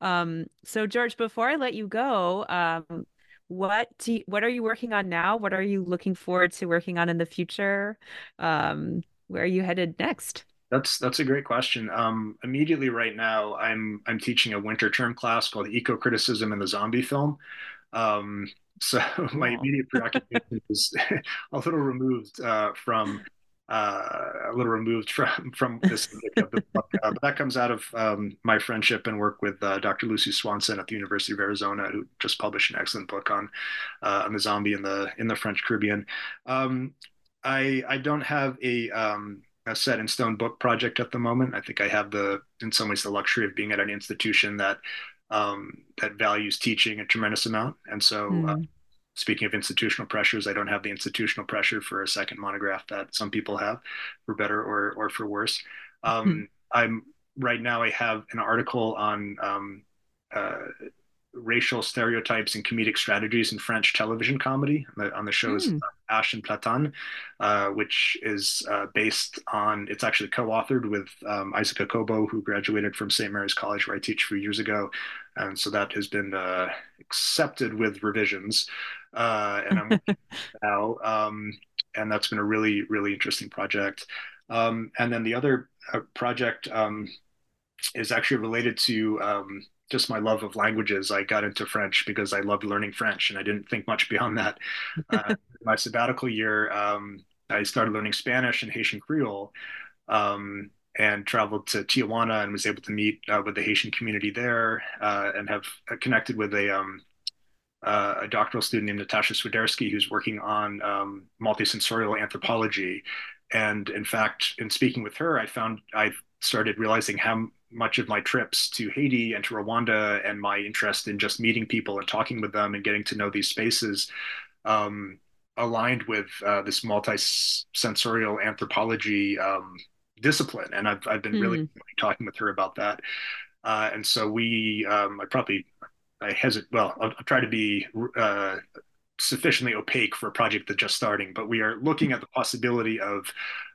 Um, so George, before I let you go, um, what you, what are you working on now? What are you looking forward to working on in the future? Um, where are you headed next? That's that's a great question. Um, immediately right now, I'm I'm teaching a winter term class called Eco Criticism in the Zombie Film. Um, so my immediate preoccupation is a little removed uh, from uh, a little removed from from this of the book. Uh, but that comes out of um, my friendship and work with uh, Dr. Lucy Swanson at the University of Arizona, who just published an excellent book on uh, on the zombie in the in the French Caribbean. Um, I I don't have a um, a set in stone book project at the moment. I think I have the in some ways the luxury of being at an institution that um, that values teaching a tremendous amount, and so. Mm speaking of institutional pressures, I don't have the institutional pressure for a second monograph that some people have, for better or or for worse. Um, mm-hmm. I'm right now. I have an article on um, uh, racial stereotypes and comedic strategies in French television comedy. On the, on the show is mm. H and Platane, uh, which is uh, based on, it's actually co authored with um, Isaac Akobo, who graduated from St. Mary's College, where I teach a few years ago. And so that has been uh, accepted with revisions. Uh, and I'm now, um, and that's been a really, really interesting project. Um, and then the other uh, project um, is actually related to um, just my love of languages. I got into French because I loved learning French, and I didn't think much beyond that. Uh, my sabbatical year, um, I started learning Spanish and Haitian Creole, um, and traveled to Tijuana and was able to meet uh, with the Haitian community there, uh, and have uh, connected with a um, uh, a doctoral student named Natasha Swiderski, who's working on um, multisensorial anthropology. And in fact, in speaking with her, I found I started realizing how much of my trips to Haiti and to Rwanda and my interest in just meeting people and talking with them and getting to know these spaces um, aligned with uh, this multi-sensorial anthropology um, discipline. And I've, I've been mm. really talking with her about that. Uh, and so we, um, I probably, I hesitate, well, I'll, I'll, try to be uh, sufficiently opaque for a project that's just starting, but we are looking at the possibility of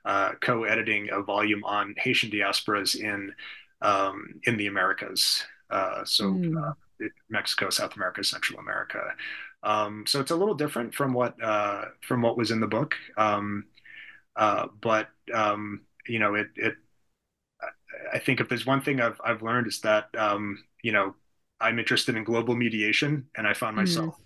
uh, co-editing a volume on Haitian diasporas in um, in the Americas. Uh, so mm. uh, Mexico, South America, Central America. Um, so it's a little different from what uh, from what was in the book, um, uh, but um, you know, it, it. I think if there's one thing I've I've learned is that um, you know I'm interested in global mediation, and I found myself mm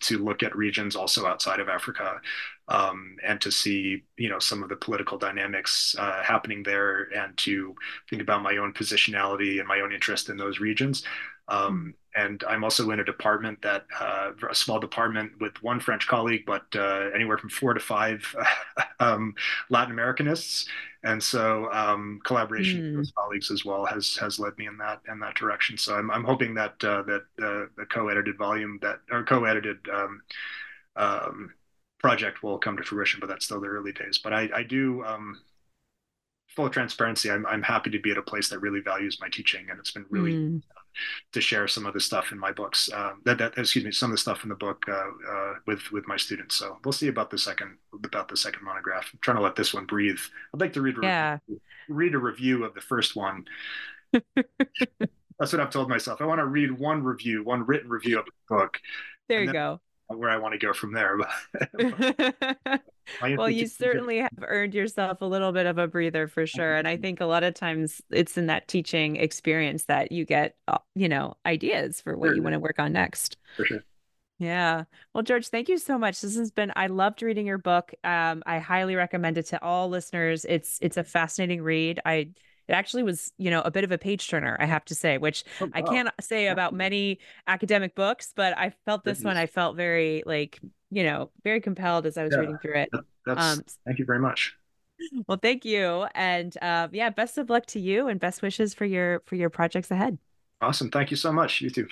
to look at regions also outside of Africa um, and to see you know some of the political dynamics uh, happening there and to think about my own positionality and my own interest in those regions. Um, and I'm also in a department that uh, a small department with one French colleague, but uh, anywhere from four to five um, Latin Americanists, and so um, collaboration mm. with colleagues as well has has led me in that in that direction. So I'm I'm hoping that uh, that uh, the co-edited volume that or co-edited um, um, project will come to fruition, but that's still the early days. But I I do um, full transparency, I'm, I'm happy to be at a place that really values my teaching, and it's been really mm. To share some of the stuff in my books. Um, that, that excuse me, some of the stuff in the book uh, uh, with with my students. So we'll see about the second about the second monograph. I'm trying to let this one breathe. I'd like to read a yeah. review, read a review of the first one. That's what I've told myself. I want to read one review, one written review of the book. There you go where I want to go from there. well, you certainly have earned yourself a little bit of a breather for sure. And I think a lot of times it's in that teaching experience that you get, uh, you know, ideas for what sure. you want to work on next. For sure. Yeah. Well, George, thank you so much. This has been I loved reading your book. Um, I highly recommend it to all listeners. It's it's a fascinating read. I it actually was, you know, a bit of a page turner, I have to say, which oh, wow. I can't say about many academic books, but I felt this one, I felt very like, you know, very compelled as I was yeah. reading through it. Um, thank you very much. Well, thank you. And uh, yeah, best of luck to you and best wishes for your for your projects ahead. Awesome. Thank you so much. You too.